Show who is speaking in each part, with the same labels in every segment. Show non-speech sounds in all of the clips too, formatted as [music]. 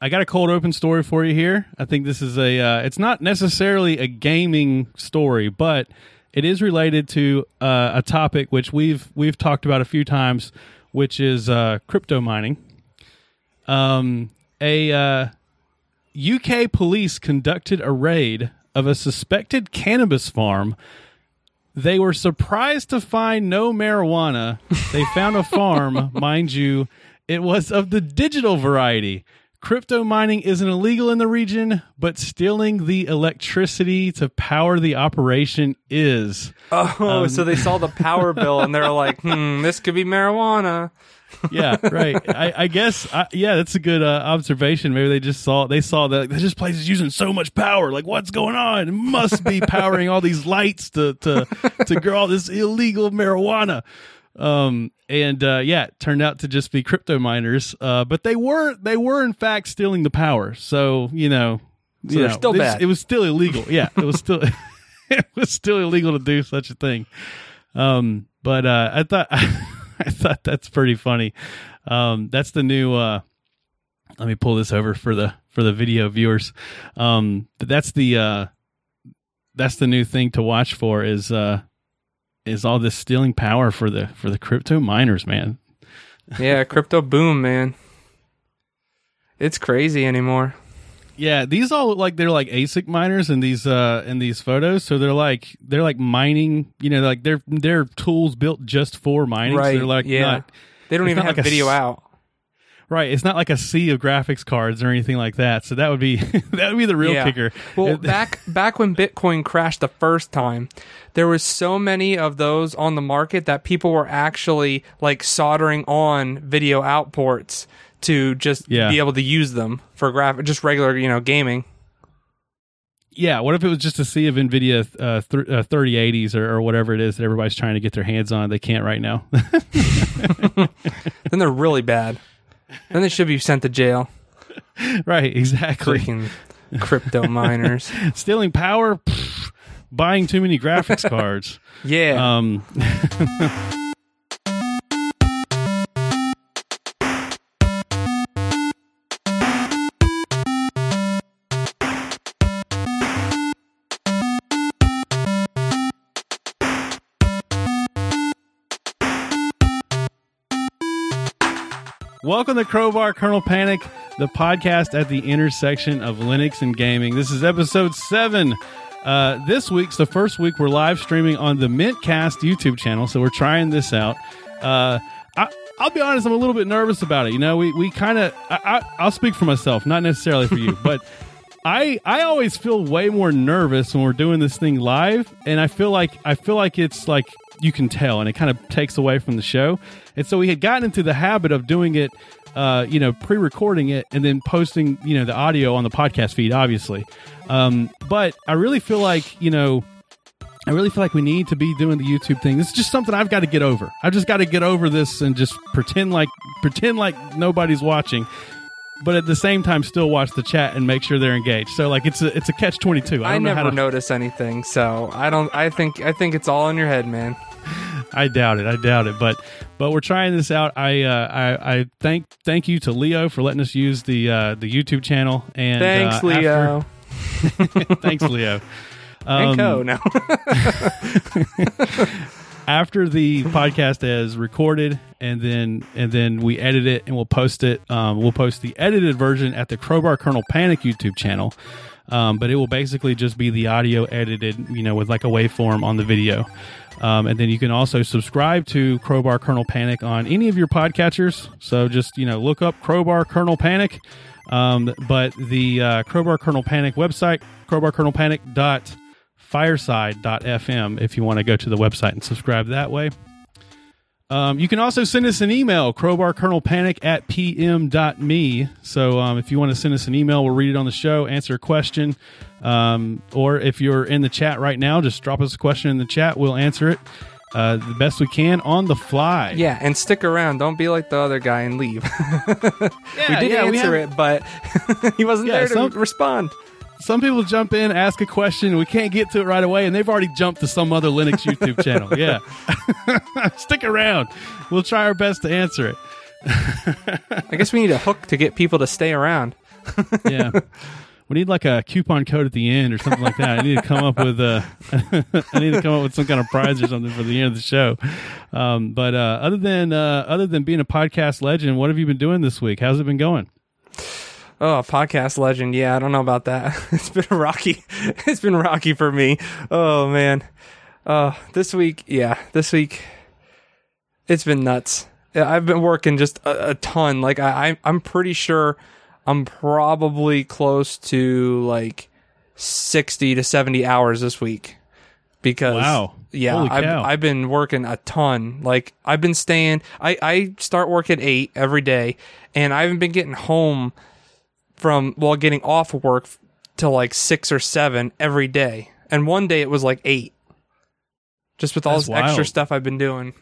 Speaker 1: I got a cold open story for you here. I think this is a. Uh, it's not necessarily a gaming story, but it is related to uh, a topic which we've we've talked about a few times, which is uh, crypto mining. Um, a uh, UK police conducted a raid of a suspected cannabis farm. They were surprised to find no marijuana. They found a farm, [laughs] mind you, it was of the digital variety. Crypto mining isn't illegal in the region, but stealing the electricity to power the operation is.
Speaker 2: Oh, so they saw the power [laughs] bill and they're like, "Hmm, this could be marijuana."
Speaker 1: yeah, right. I, I guess, I, yeah, that's a good uh, observation. Maybe they just saw they saw that this place is using so much power. Like, what's going on? It must be powering all these lights to to to grow all this illegal marijuana. Um, and uh, yeah, it turned out to just be crypto miners. Uh, but they were they were in fact stealing the power. So you know,
Speaker 2: So
Speaker 1: you know,
Speaker 2: still
Speaker 1: this-
Speaker 2: bad.
Speaker 1: It was still illegal. Yeah, it was still [laughs] it was still illegal to do such a thing. Um, but uh, I thought [laughs] I thought that's pretty funny. Um, that's the new. Uh, let me pull this over for the for the video viewers. Um, but that's the uh, that's the new thing to watch for is uh, is all this stealing power for the for the crypto miners, man. [laughs]
Speaker 2: Yeah, crypto boom, man. It's crazy anymore.
Speaker 1: Yeah, these all look like they're like ASIC miners in these uh in these photos. So they're like they're like mining, you know, like they're they're tools built just for mining. So
Speaker 2: Right,
Speaker 1: they're like
Speaker 2: yeah.
Speaker 1: not
Speaker 2: They don't even have
Speaker 1: like
Speaker 2: video
Speaker 1: s-
Speaker 2: out.
Speaker 1: Right. It's not like a sea of graphics cards or anything like that. So that would be [laughs] that would be the real
Speaker 2: Yeah.
Speaker 1: kicker.
Speaker 2: Well, back [laughs] back when Bitcoin crashed the first time, there was so many of those on the market that people were actually like soldering on video outports to just
Speaker 1: Yeah.
Speaker 2: be able to use them for graph just regular, you know, gaming.
Speaker 1: yeah, what if it was just a sea of Nvidia uh, th- uh, 3080s or, or whatever it is that everybody's trying to get their hands on? They can't right now. [laughs]
Speaker 2: Then they're really bad. [laughs] Then they should be sent to jail.
Speaker 1: right, exactly.
Speaker 2: Freaking crypto miners. [laughs]
Speaker 1: Stealing power, pff, buying too many graphics [laughs] cards.
Speaker 2: Yeah.
Speaker 1: Um, Welcome to Crowbar Kernel Panic, the podcast at the intersection of Linux and gaming. This is episode seven. Uh, this week's the first week we're live streaming on the Mintcast YouTube channel, so we're trying this out. Uh, I, I'll be honest, I'm a little bit nervous about it. You know, we, we kind of, I, I, I'll speak for myself, not necessarily for you, [laughs] but I I always feel way more nervous when we're doing this thing live, and I feel like I feel like it's like you can tell, and it kind of takes away from the show. And so we had gotten into the habit of doing it, uh, you know, pre-recording it and then posting, you know, the audio on the podcast feed, obviously. Um, but I really feel like you know. I really feel like we need to be doing the YouTube thing. This is just something I've got to get over. I've just got to get over this and just pretend like pretend like nobody's watching but at the same time still watch the chat and make sure they're engaged. So like it's a it's a catch twenty two. I
Speaker 2: I
Speaker 1: don't know
Speaker 2: never
Speaker 1: how to.
Speaker 2: notice anything, so I don't. I think I think it's all in your head, man.
Speaker 1: I doubt it. I doubt it. But but we're trying this out. I uh, I I thank thank you to Leo for letting us use the uh, the YouTube channel. And
Speaker 2: Thanks,
Speaker 1: uh,
Speaker 2: Leo.
Speaker 1: after- [laughs] thanks, Leo. Um,
Speaker 2: and Co. No. [laughs] [laughs]
Speaker 1: after the podcast is recorded and then and then we edit it and we'll post it um, we'll post the edited version at the crowbar kernel panic youtube channel. Um, but it will basically just be the audio edited you know with like a waveform on the video. Um, and then you can also subscribe to crowbar kernel panic on any of your podcatchers. So just you know look up crowbar kernel panic. Um, but the uh, crowbar kernel panic website crowbar kernel panic dot fireside.fm if you want to go to the website and subscribe that way. Um, you can also send us an email, crowbarkernelpanic at pm.me. So um, if you want to send us an email, we'll read it on the show, answer a question. Um, or if you're in the chat right now, just drop us a question in the chat. We'll answer it uh, the best we can on the fly.
Speaker 2: yeah, and stick around. Don't be like the other guy and leave. [laughs]
Speaker 1: Yeah,
Speaker 2: we did
Speaker 1: yeah,
Speaker 2: answer
Speaker 1: have-
Speaker 2: it, but [laughs] he wasn't
Speaker 1: Yeah,
Speaker 2: there to
Speaker 1: some-
Speaker 2: respond.
Speaker 1: Some people jump in, ask a question, we can't get to it right away, and they've already jumped to some other Linux YouTube [laughs] channel. Yeah. [laughs] Stick around. We'll try our best to answer it.
Speaker 2: I guess we need a hook to get people to stay around. [laughs]
Speaker 1: yeah. We need like a coupon code at the end or something like that. I need to come up with a, I need to come up with some kind of prize or something for the end of the show. Um, but uh, other than uh, other than being a podcast legend, what have you been doing this week? How's it been going?
Speaker 2: Oh, podcast legend. Yeah, I don't know about that. [laughs] It's been rocky. [laughs] It's been rocky for me. Oh man. Uh, this week, yeah, this week, it's been nuts. I've been working just a, a ton. Like I, I, I'm pretty sure I'm probably close to like 60 to 70 hours this week because
Speaker 1: Wow.
Speaker 2: yeah, I've. I've been working a ton. Like I've been staying, I, I start work at eight every day and I haven't been getting home from, well, getting off work till like six or seven every day. And one day it was like eight just with all
Speaker 1: That's
Speaker 2: this extra stuff I've been doing.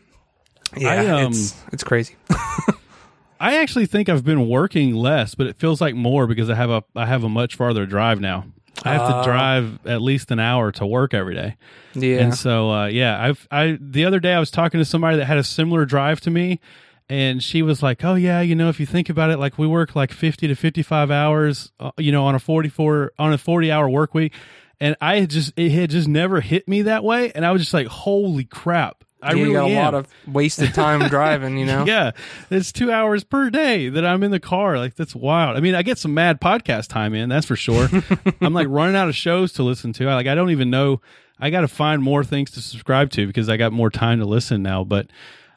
Speaker 2: Yeah,
Speaker 1: I, um,
Speaker 2: it's, it's crazy. [laughs]
Speaker 1: I actually think I've been working less, but it feels like more because I have a I have a much farther drive now. I have
Speaker 2: Oh.
Speaker 1: to drive at least an hour to work every day.
Speaker 2: yeah.
Speaker 1: And so, uh, yeah, I've I the other day I was talking to somebody that had a similar drive to me, and she was like, "Oh yeah, you know, if you think about it, like we work like fifty to fifty five hours, uh, you know, on a forty four on a forty hour work week." And I had just it had just never hit me that way, and I was just like, "Holy crap!" I
Speaker 2: you
Speaker 1: really
Speaker 2: got a
Speaker 1: am.
Speaker 2: lot of wasted time [laughs] driving, you know?
Speaker 1: Yeah, it's two hours per day that I'm in the car. Like that's wild. I mean, I get some mad podcast time in, that's for sure. [laughs] I'm like running out of shows to listen to. I like I don't even know. I got to find more things to subscribe to because I got more time to listen now. But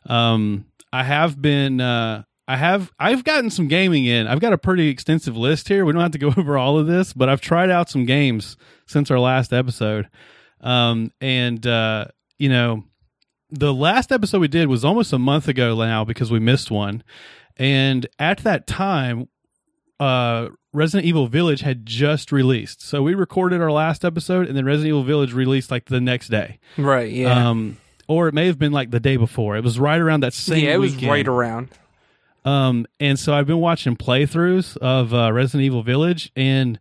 Speaker 1: um, I have been. Uh, I have. I've gotten some gaming in. I've got a pretty extensive list here. We don't have to go [laughs] over all of this, but I've tried out some games since our last episode. Um, and uh, you know, the last episode we did was almost a month ago now because we missed one. And at that time, uh, Resident Evil Village had just released. So we recorded our last episode and then Resident Evil Village released like the next day.
Speaker 2: Right, yeah.
Speaker 1: Um, or it may have been like the day before. It was right around that same
Speaker 2: yeah, it was
Speaker 1: weekend.
Speaker 2: right around.
Speaker 1: Um, and so I've been watching playthroughs of uh, Resident Evil Village, and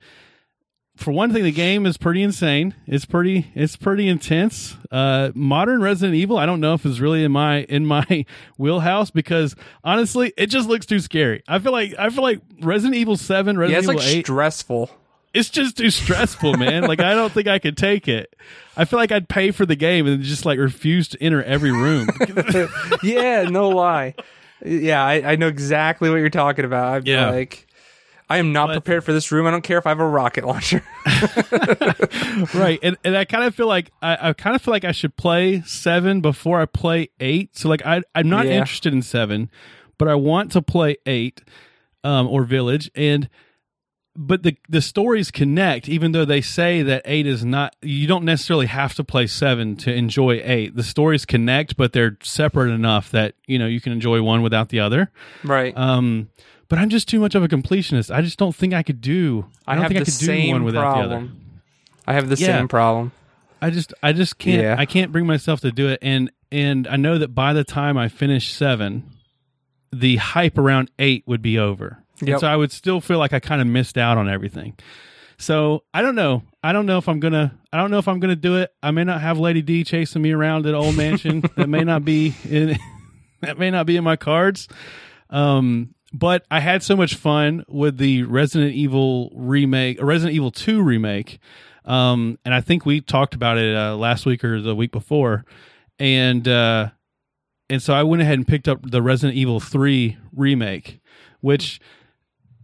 Speaker 1: for one thing, the game is pretty insane. It's pretty, it's pretty intense. Uh, modern Resident Evil, I don't know if it's really in my in my [laughs] wheelhouse because honestly, it just looks too scary. I feel like I feel like Resident Evil Seven,
Speaker 2: Yeah,
Speaker 1: Resident
Speaker 2: it's like
Speaker 1: Eight,
Speaker 2: stressful.
Speaker 1: It's just too stressful, man. like I don't think I could take it. I feel like I'd pay for the game and just like refuse to enter every room. [laughs]
Speaker 2: yeah, no lie. Yeah, I, I know exactly what you're talking about. I'm
Speaker 1: Yeah.
Speaker 2: like, I am not
Speaker 1: But-
Speaker 2: prepared for this room. I don't care if I have a rocket launcher. [laughs]
Speaker 1: right and, and i kind of feel like I, I kind of feel like i should play seven before i play eight so like I, i'm not
Speaker 2: Yeah.
Speaker 1: interested in seven but i want to play eight um, or village and but the the stories connect even though they say that eight is not you don't necessarily have to play seven to enjoy eight the stories connect but they're separate enough that you know you can enjoy one without the other
Speaker 2: right.
Speaker 1: um but i'm just too much of a completionist i just don't think i could do i,
Speaker 2: I,
Speaker 1: don't think i could do one without the other
Speaker 2: problem. I have the
Speaker 1: Yeah.
Speaker 2: same problem.
Speaker 1: I just I just can't
Speaker 2: Yeah.
Speaker 1: I can't bring myself to do it and and I know that by the time I finish 7 the hype around 8 would be over. And so I would still feel like I kind of missed out on everything. So, I don't know. I don't know if I'm going to I don't know if I'm to do it. I may not have Lady D chasing me around at old mansion. [laughs] that may not be in [laughs] that may not be in my cards. Um but I had so much fun with the Resident Evil remake, Resident Evil 2 remake. Um, and I think we talked about it uh, last week or the week before. And uh, and so I went ahead and picked up the Resident Evil 3 remake, which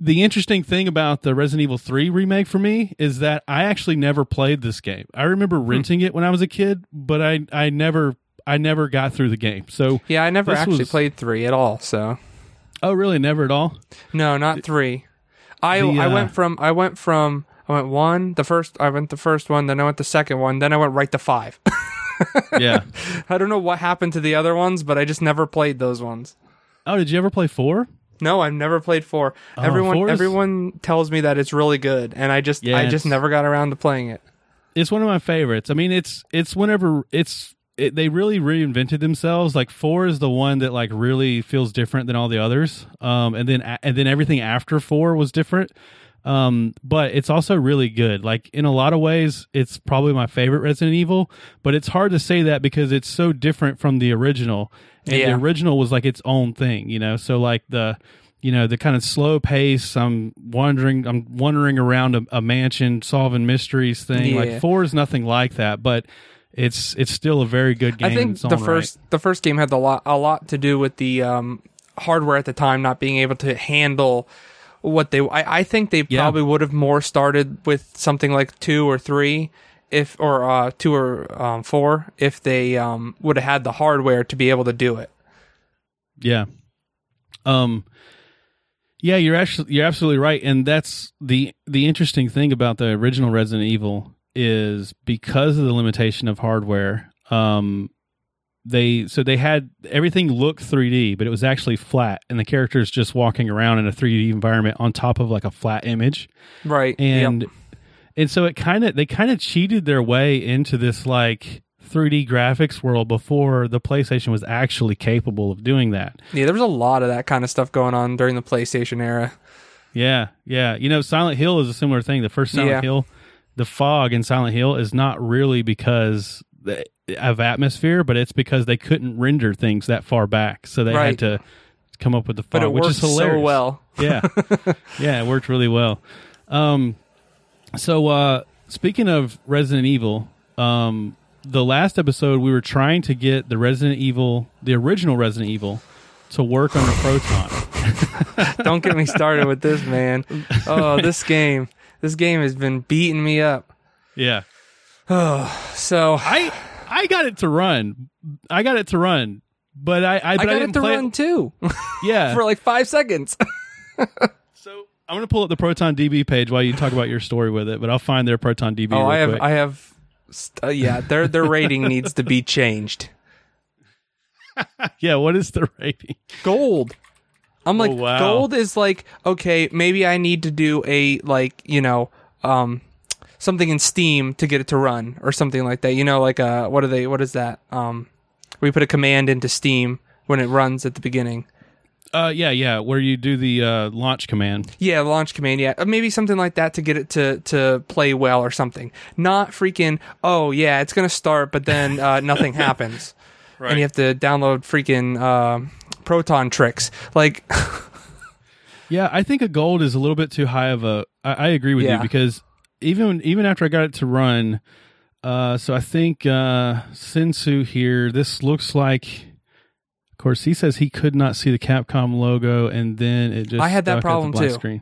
Speaker 1: the interesting thing about the Resident Evil 3 remake for me is that I actually never played this game. I remember renting it when I was a kid, but I I never I never got through the game. So
Speaker 2: Yeah, I never actually
Speaker 1: was-
Speaker 2: played three at all. So
Speaker 1: oh really never at all?
Speaker 2: no, not three. I
Speaker 1: The,
Speaker 2: I
Speaker 1: uh,
Speaker 2: went from I went from I went one the first I went the first one then I went the second one then I went right to five. [laughs]
Speaker 1: Yeah.
Speaker 2: I don't know what happened to the other ones, but I just never played those ones.
Speaker 1: oh, did you ever play 4?
Speaker 2: No, I've never played four.
Speaker 1: Oh,
Speaker 2: everyone everyone tells me that it's really good, and I just
Speaker 1: Yeah,
Speaker 2: I just never got around to playing it.
Speaker 1: it's one of my favorites. I mean, it's it's whenever it's it, they really reinvented themselves. Like four is the one that like really feels different than all the others. Um, and then and then everything after four was different. Um, but it's also really good. Like in a lot of ways, it's probably my favorite Resident Evil. But it's hard to say that because it's so different from the original. And
Speaker 2: Yeah.
Speaker 1: the original was like its own thing, you know. So like the you know the kind of slow pace. I'm wandering. I'm wandering around a, a mansion solving mysteries thing.
Speaker 2: Yeah.
Speaker 1: Like four is nothing like that, but it's it's still a very good game.
Speaker 2: I think the
Speaker 1: own right.
Speaker 2: first the first game had a lot a lot to do with the um, hardware at the time not being able to handle what they. I, I think they
Speaker 1: Yeah.
Speaker 2: probably would have more started with something like two or three, if or uh, two or um, four, if they um, would have had the hardware to be able to do it.
Speaker 1: Yeah. Um yeah, you're actually you're absolutely right and that's the the interesting thing about the original Resident Evil is because of the limitation of hardware um they so they had everything looked 3D but it was actually flat and the characters just walking around in a 3D environment on top of like a flat image
Speaker 2: Right.
Speaker 1: and
Speaker 2: Yep.
Speaker 1: And so it kind of they kind of cheated their way into this like 3D graphics world before the PlayStation was actually capable of doing that.
Speaker 2: yeah, there was a lot of that kind of stuff going on during the PlayStation era.
Speaker 1: Yeah, yeah. You know, Silent Hill is a similar thing. The first Silent
Speaker 2: Yeah.
Speaker 1: Hill, the fog in Silent Hill is not really because of atmosphere, but it's because they couldn't render things that far back, so they
Speaker 2: Right.
Speaker 1: had to come up with the fog,
Speaker 2: But it
Speaker 1: which is hilarious.
Speaker 2: so well.
Speaker 1: Yeah, [laughs] yeah, it worked really well. Um, so uh, speaking of Resident Evil, um, the last episode we were trying to get the Resident Evil, the original Resident Evil, to work on the Proton. [laughs]
Speaker 2: Don't get me started with this, man. Oh, this game. This game has been beating me up.
Speaker 1: Yeah.
Speaker 2: Oh, So
Speaker 1: I I got it to run. I got it to run, but I I,
Speaker 2: I
Speaker 1: but I,
Speaker 2: got
Speaker 1: didn't
Speaker 2: it to
Speaker 1: play
Speaker 2: run too
Speaker 1: Yeah. [laughs]
Speaker 2: for like five seconds. [laughs]
Speaker 1: so I'm gonna pull up the Proton DB page while you talk about your story with it, but I'll find their Proton DB.
Speaker 2: oh, I have,
Speaker 1: quick.
Speaker 2: I have. St- uh, yeah, their their rating [laughs] needs to be changed.
Speaker 1: yeah. What is the rating?
Speaker 2: Gold. I'm like,
Speaker 1: Oh, wow.
Speaker 2: gold is like, okay, maybe I need to do a like, you know, um, something in Steam to get it to run or something like that. You know, like uh, what are they? What is that? Um, we put a command into Steam when it runs at the beginning.
Speaker 1: Uh, yeah, yeah. Where you do the uh, launch command.
Speaker 2: Yeah, launch command. Yeah, Uh, maybe something like that to get it to to play well or something. Not freaking. Oh yeah, it's gonna start, but then uh, [laughs] nothing happens, and you have to download freaking uh, Proton tricks. Like, [laughs]
Speaker 1: Yeah, I think a gold is a little bit too high of a. I, I agree with
Speaker 2: Yeah.
Speaker 1: you because even even after I got it to run, uh, so I think uh, Sensu here. This looks like. Course, he says he could not see the Capcom logo, and then it just.
Speaker 2: I had that problem too.
Speaker 1: Screen.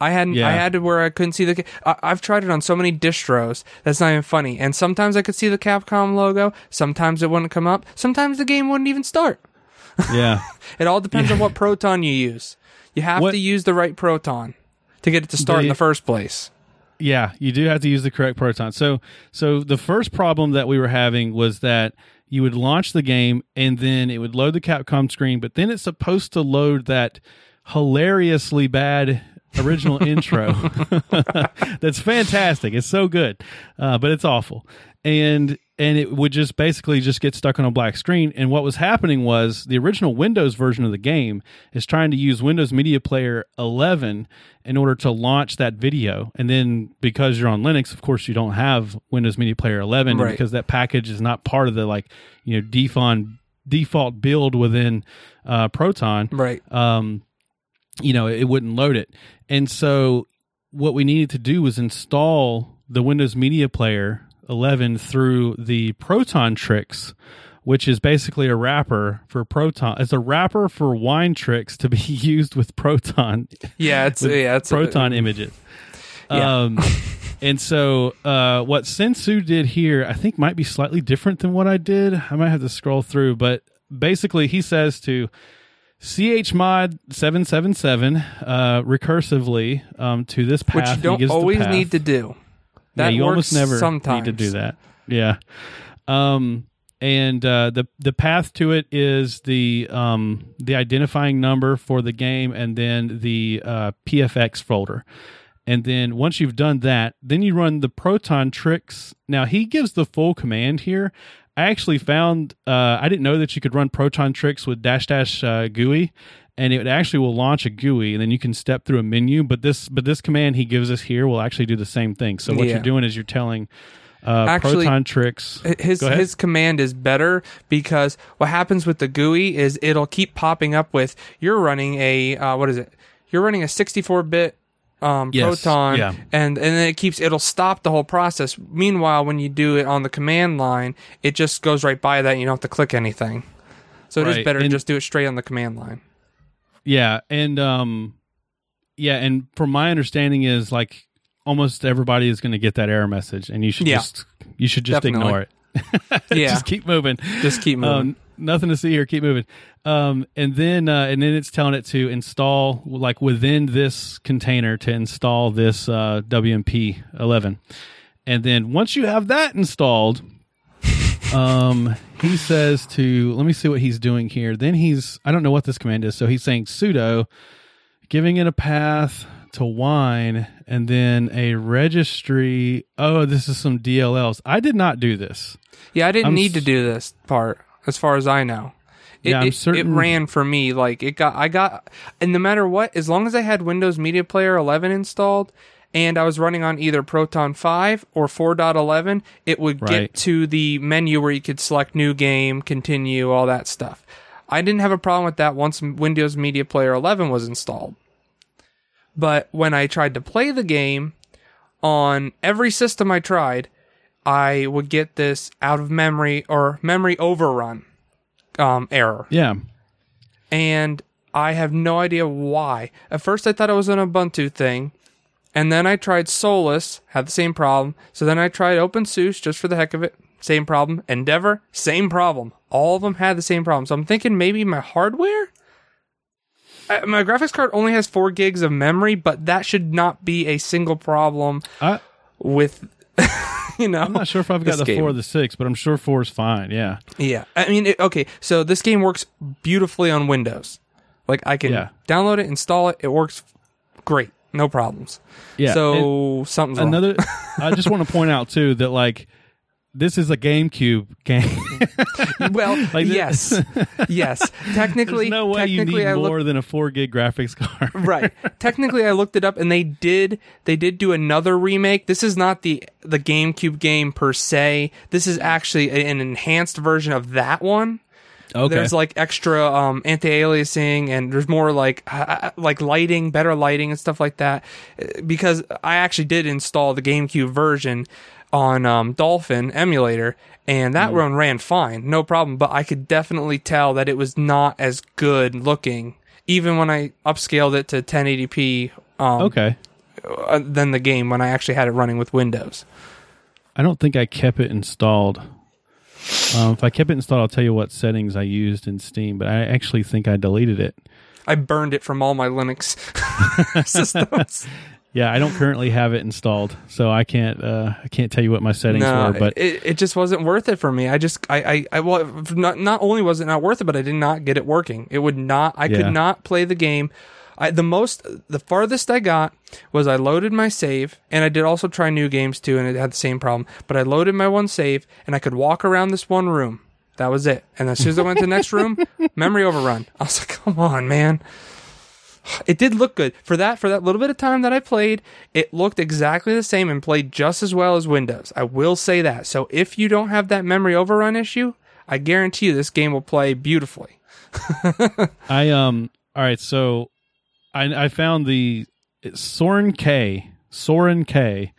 Speaker 2: I hadn't.
Speaker 1: Yeah.
Speaker 2: I had to where I couldn't see the. I, I've tried it on so many distros. That's not even funny. And sometimes I could see the Capcom logo. Sometimes it wouldn't come up. Sometimes the game wouldn't even start. [laughs]
Speaker 1: Yeah,
Speaker 2: It all depends on what proton you use. You have
Speaker 1: What-
Speaker 2: to use the right proton to get it to start in
Speaker 1: the
Speaker 2: first place.
Speaker 1: Yeah, you do have to use the correct proton. So, so the first problem that we were having was that you would launch the game and then it would load the Capcom screen, but then it's supposed to load that hilariously bad original [laughs] intro. [laughs] That's fantastic. It's so good, uh, but it's awful. And and it would just basically just get stuck on a black screen. And what was happening was the original Windows version of the game is trying to use Windows Media Player 11 in order to launch that video. And then because you're on Linux, of course, you don't have Windows Media Player 11
Speaker 2: Right.
Speaker 1: because that package is not part of the like you know default default build within uh, Proton
Speaker 2: Right.
Speaker 1: um, you know, it wouldn't load it. And so what we needed to do was install the Windows Media Player 11 through the Proton Tricks, which is basically a wrapper for Proton. It's a wrapper for wine tricks to be [laughs] used with Proton
Speaker 2: Yeah. It's yeah. It's
Speaker 1: proton images.
Speaker 2: Yeah.
Speaker 1: Um, and so uh, what Sensu did here, I think, might be slightly different than what I did. I might have to scroll through, but basically, he says to chmod seven seven seven uh, recursively um, to this path.
Speaker 2: which you don't always need to do. That
Speaker 1: yeah, you almost never
Speaker 2: sometimes.
Speaker 1: need to do that. Yeah. Um, and uh, the the path to it is the um, the identifying number for the game, and then the uh, PFX folder. And then once you've done that, then you run the Proton tricks. Now he gives the full command here. I actually found uh, I didn't know that you could run Proton tricks with dash dash uh, GUI, and it actually will launch a GUI, and then you can step through a menu. But this but this command he gives us here will actually do the same thing. So what
Speaker 2: Yeah.
Speaker 1: you're doing is you're telling uh,
Speaker 2: Actually,
Speaker 1: Proton tricks.
Speaker 2: his his command is better because what happens with the GUI is it'll keep popping up with you're running a uh, what is it you're running a 64-bit um,
Speaker 1: Yes,
Speaker 2: Proton,
Speaker 1: yeah.
Speaker 2: and and then it keeps it'll stop the whole process. Meanwhile, when you do it on the command line, it just goes right by that. And you don't have to click anything. So it is
Speaker 1: Right,
Speaker 2: better to just do it straight on the command line.
Speaker 1: Yeah, and um, yeah, and from my understanding is like almost everybody is going to get that error message, and you should
Speaker 2: Yeah.
Speaker 1: just you should just
Speaker 2: Definitely.
Speaker 1: ignore it. [laughs]
Speaker 2: Yeah,
Speaker 1: just keep moving.
Speaker 2: just keep moving.
Speaker 1: Um, nothing to see here. Keep moving. Um, and then uh, and then it's telling it to install like within this container to install this uh, WMP 11. And then once you have that installed, [laughs] um, he says to let me see what he's doing here. Then he's I don't know what this command is. So he's saying sudo, giving it a path to wine, and then a registry. Oh, this is some DLLs. I did not do this.
Speaker 2: Yeah, I didn't
Speaker 1: I'm
Speaker 2: need to do this part, as far as I know. It,
Speaker 1: Yeah, I'm
Speaker 2: it,
Speaker 1: certain-
Speaker 2: it ran for me like it got. I got, and no matter what, as long as I had Windows Media Player 11 installed, and I was running on either Proton 5 or 4.11, it would
Speaker 1: Right.
Speaker 2: get to the menu where you could select New Game, Continue, all that stuff. I didn't have a problem with that once Windows Media Player 11 was installed. But when I tried to play the game on every system I tried, I would get this out of memory or memory overrun um, error.
Speaker 1: Yeah.
Speaker 2: And I have no idea why. At first, I thought it was an Ubuntu thing. And then I tried Solus, had the same problem. So then I tried OpenSUSE just for the heck of it, same problem. Endeavour, same problem. All of them had the same problem. So I'm thinking maybe my hardware? Uh, My graphics card only has four gigs of memory, but that should not be a single problem
Speaker 1: I,
Speaker 2: with, [laughs] you know.
Speaker 1: I'm not sure if I've got the
Speaker 2: game.
Speaker 1: four or the six, but I'm sure four is fine. Yeah.
Speaker 2: Yeah, I mean, it, okay. So this game works beautifully on Windows. Like I can
Speaker 1: Yeah.
Speaker 2: download it, install it. It works great, no problems.
Speaker 1: Yeah.
Speaker 2: So something's
Speaker 1: another, [laughs] I just want to point out too that like this is a GameCube game. [laughs]
Speaker 2: Well, [laughs]
Speaker 1: Like
Speaker 2: yes, yes. Technically,
Speaker 1: There's no way you
Speaker 2: technically,
Speaker 1: need
Speaker 2: I
Speaker 1: more than a four gig graphics card.
Speaker 2: right. Technically, I looked it up, and they did they did do another remake. This is not the the GameCube game per se. This is actually an enhanced version of that one.
Speaker 1: Okay.
Speaker 2: There's like extra um, anti-aliasing, and there's more like uh, like lighting, better lighting, and stuff like that. Uh, Because I actually did install the GameCube version on um, Dolphin emulator, and that one ran fine, no problem. But I could definitely tell that it was not as good looking, even when I upscaled it to 1080p. Um,
Speaker 1: okay.
Speaker 2: uh, than the game when I actually had it running with Windows.
Speaker 1: I don't think I kept it installed. Um, if I kept it installed, I'll tell you what settings I used in Steam, but I actually think I deleted it.
Speaker 2: I burned it from all my Linux [laughs] systems.
Speaker 1: Yeah, I don't currently have it installed, so I can't uh, I can't tell you what my settings
Speaker 2: no,
Speaker 1: were. But
Speaker 2: it, it just wasn't worth it for me. I just I I, I well not not only was it not worth it, but I did not get it working. It would not. I
Speaker 1: Yeah.
Speaker 2: could not play the game. I, the most, the farthest I got was I loaded my save, and I did also try new games too, and it had the same problem. But I loaded my one save, and I could walk around this one room. That was it. And as soon as I went to the next room, [laughs] memory overrun. I was like, come on, man. It did look good for that for that little bit of time that I played. It looked exactly the same and played just as well as Windows. I will say that. So if you don't have that memory overrun issue, I guarantee you this game will play beautifully. [laughs]
Speaker 1: I um all right, so I I found the Soren K Soren K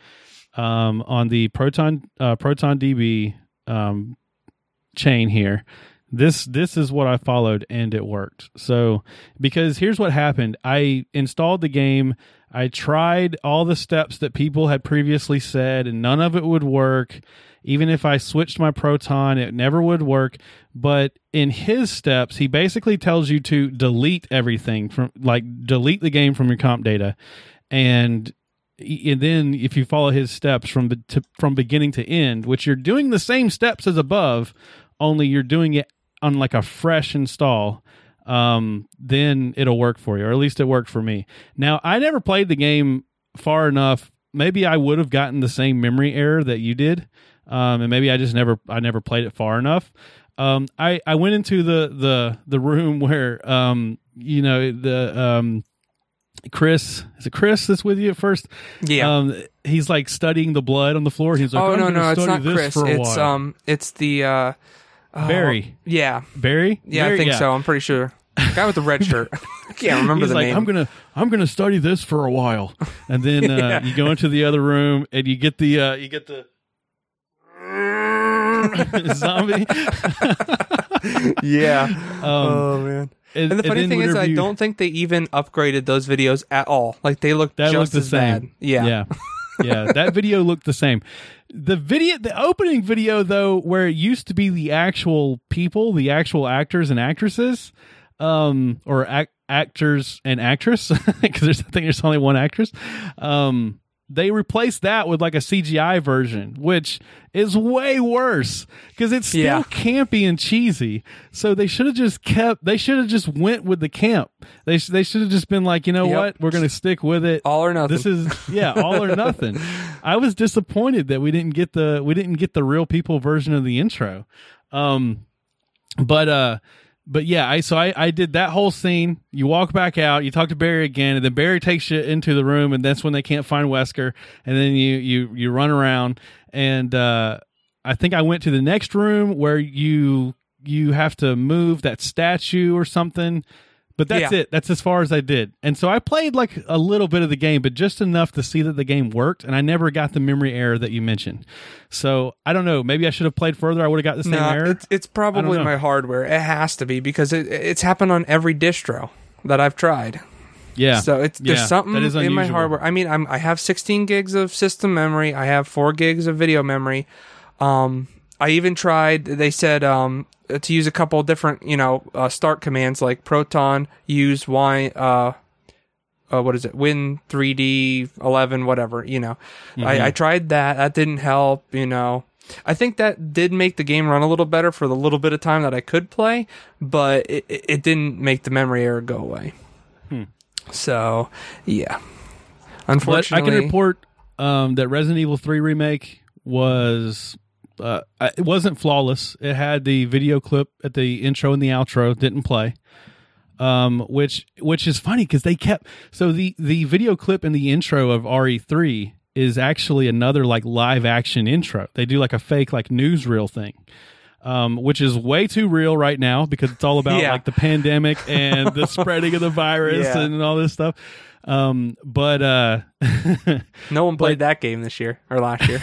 Speaker 1: um on the Proton uh, Proton DB um chain here. This this is what I followed and it worked. So because here's what happened. I installed the game, I tried all the steps that people had previously said and none of it would work. Even if I switched my Proton, it never would work. But in his steps, he basically tells you to delete everything from like delete the game from your comp data, and and then if you follow his steps from to, from beginning to end, which you're doing the same steps as above, only you're doing it on like a fresh install. Um, then it'll work for you, or at least it worked for me. Now I never played the game far enough. Maybe I would have gotten the same memory error that you did, um, and maybe I just never I never played it far enough. Um, I I went into the the the room [laughs] where um you know the um Chris is it Chris that's with you at first?
Speaker 2: Yeah.
Speaker 1: Um, he's like studying the blood on the floor. He's like,
Speaker 2: oh no no, it's not Chris. It's
Speaker 1: while.
Speaker 2: um it's the uh oh,
Speaker 1: Barry.
Speaker 2: Yeah.
Speaker 1: Barry.
Speaker 2: Yeah, I
Speaker 1: Barry?
Speaker 2: think so. I'm pretty sure. guy with the red shirt. [laughs] I can't remember
Speaker 1: He's
Speaker 2: the
Speaker 1: like,
Speaker 2: name.
Speaker 1: I'm gonna I'm gonna study this for a while, and then [laughs] uh,
Speaker 2: Yeah.
Speaker 1: you go into the other room and you get the uh, you get the [laughs] zombie.
Speaker 2: yeah.
Speaker 1: Um,
Speaker 2: oh man.
Speaker 1: and,
Speaker 2: And the funny
Speaker 1: then
Speaker 2: thing is, I
Speaker 1: you-
Speaker 2: don't think they even upgraded those videos at all. Like they look
Speaker 1: That
Speaker 2: just
Speaker 1: looked the
Speaker 2: as
Speaker 1: same.
Speaker 2: bad. Yeah.
Speaker 1: yeah, yeah. That video looked the same. The video, the opening video, though, where it used to be the actual people, the actual actors and actresses, um, or ac- actors and actress, [laughs] because there's I think there's only one actress. Um, they replaced that with like a CGI version, which is way worse because it's still
Speaker 2: Yeah.
Speaker 1: campy and cheesy. So they should have just kept. They should have just went with the camp. They sh- they should have just been like, you know
Speaker 2: Yep.
Speaker 1: what, we're gonna stick with it.
Speaker 2: All or nothing.
Speaker 1: This is yeah, all or nothing. [laughs] I was disappointed that we didn't get the we didn't get the real people version of the intro. Um but uh but yeah, I so I, I did that whole scene. You walk back out, you talk to Barry again, and then Barry takes you into the room, and that's when they can't find Wesker, and then you you you run around, and uh, I think I went to the next room where you you have to move that statue or something, but that's
Speaker 2: Yeah.
Speaker 1: it. That's as far as I did, and so I played like a little bit of the game, but just enough to see that the game worked, and I never got the memory error that you mentioned. So I don't know. Maybe I should have played further. I would have got the same
Speaker 2: no,
Speaker 1: error.
Speaker 2: it's it's probably my hardware. It has to be because it it's happened on every distro that I've tried.
Speaker 1: Yeah.
Speaker 2: So it's there's
Speaker 1: Yeah,
Speaker 2: something in my hardware. I mean, I'm I have 16 gigs of system memory. I have four gigs of video memory. Um, I even tried. They said um to use a couple different you know uh, start commands like Proton use Y uh. Uh, what is it? Win 3D 11, whatever. You know,
Speaker 1: Mm-hmm.
Speaker 2: I, I tried that. That didn't help. You know, I think that did make the game run a little better for the little bit of time that I could play, but it, it didn't make the memory error go away. So, yeah.
Speaker 1: But
Speaker 2: Unfortunately,
Speaker 1: I can report um, that Resident Evil 3 remake was uh, it wasn't flawless. It had the video clip at the intro and the outro didn't play. Um, which which is funny because they kept so the the video clip in the intro of RE3 is actually another like live action intro. They do like a fake like newsreel thing. Um, which is way too real right now because it's all about [laughs]
Speaker 2: Yeah.
Speaker 1: like the pandemic and the [laughs] spreading of the virus
Speaker 2: Yeah.
Speaker 1: and all this stuff. Um, but uh, [laughs]
Speaker 2: no one played that game this year or last year.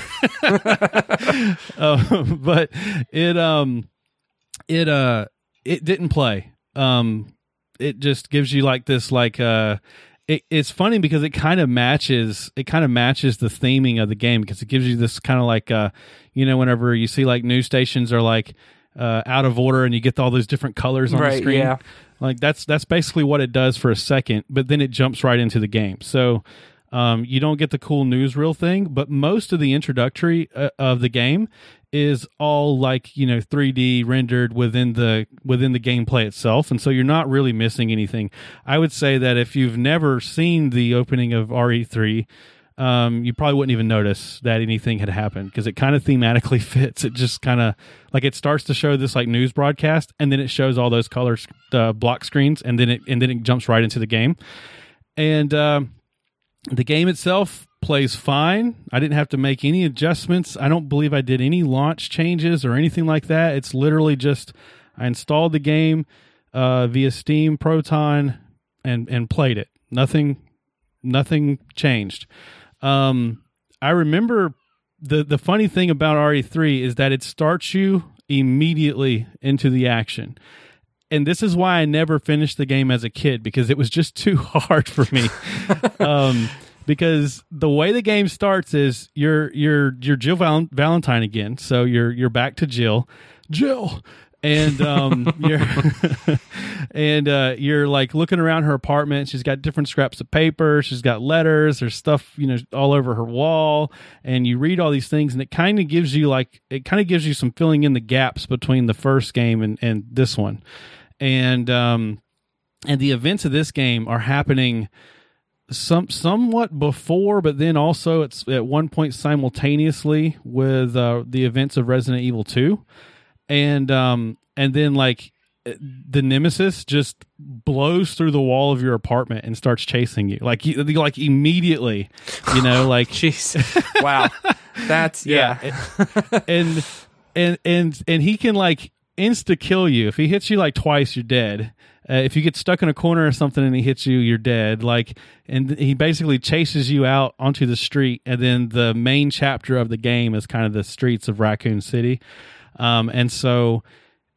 Speaker 1: uh, [laughs] but it um it uh it didn't play um it just gives you like this like uh it, it's funny because it kind of matches it kind of matches the theming of the game because it gives you this kind of like uh you know whenever you see like news stations are like uh out of order and you get all those different colors on the
Speaker 2: Right,
Speaker 1: screen.
Speaker 2: yeah.
Speaker 1: like that's that's basically what it does for a second but then it jumps right into the game. So um, you don't get the cool newsreel thing but most of the introductory uh, of the game is all like you know 3d rendered within the within the gameplay itself and so you're not really missing anything. I would say that if you've never seen the opening of re3 um, you probably wouldn't even notice that anything had happened because it kind of thematically [laughs] fits. It just kind of like it starts to show this like news broadcast, and then it shows all those color uh, block screens, and then it and then it jumps right into the game. And um, the game itself plays fine. I didn't have to make any adjustments. I don't believe I did any launch changes or anything like that. It's literally just I installed the game uh, via Steam, Proton, and and played it. Nothing, nothing changed. Um, I remember the the funny thing about RE3 is that it starts you immediately into the action. And this is why I never finished the game as a kid because it was just too [laughs] hard for me. um, because the way the game starts is you're you're you're Jill Val- Valentine again, so you're you're back to Jill, Jill, and um, [laughs] you're [laughs] and uh, you're like looking around her apartment. She's got different scraps of paper. She's got letters. There's stuff you know all over her wall, and you read all these things, and it kind of gives you like it kind of gives you some filling in the gaps between the first game and and this one, and um, and the events of this game are happening some somewhat before, but then also it's at one point simultaneously with uh, the events of Resident Evil Two, and um and then like the nemesis just blows through the wall of your apartment and starts chasing you like you like immediately you know [laughs] like
Speaker 2: Jeez. [laughs] Wow. That's yeah.
Speaker 1: and and and and he can like insta kill you if he hits you like twice you're dead Uh, if you get stuck in a corner or something and he hits you, you're dead. Like, and he basically chases you out onto the street, and then the main chapter of the game is kind of the streets of Raccoon City. Um, and so,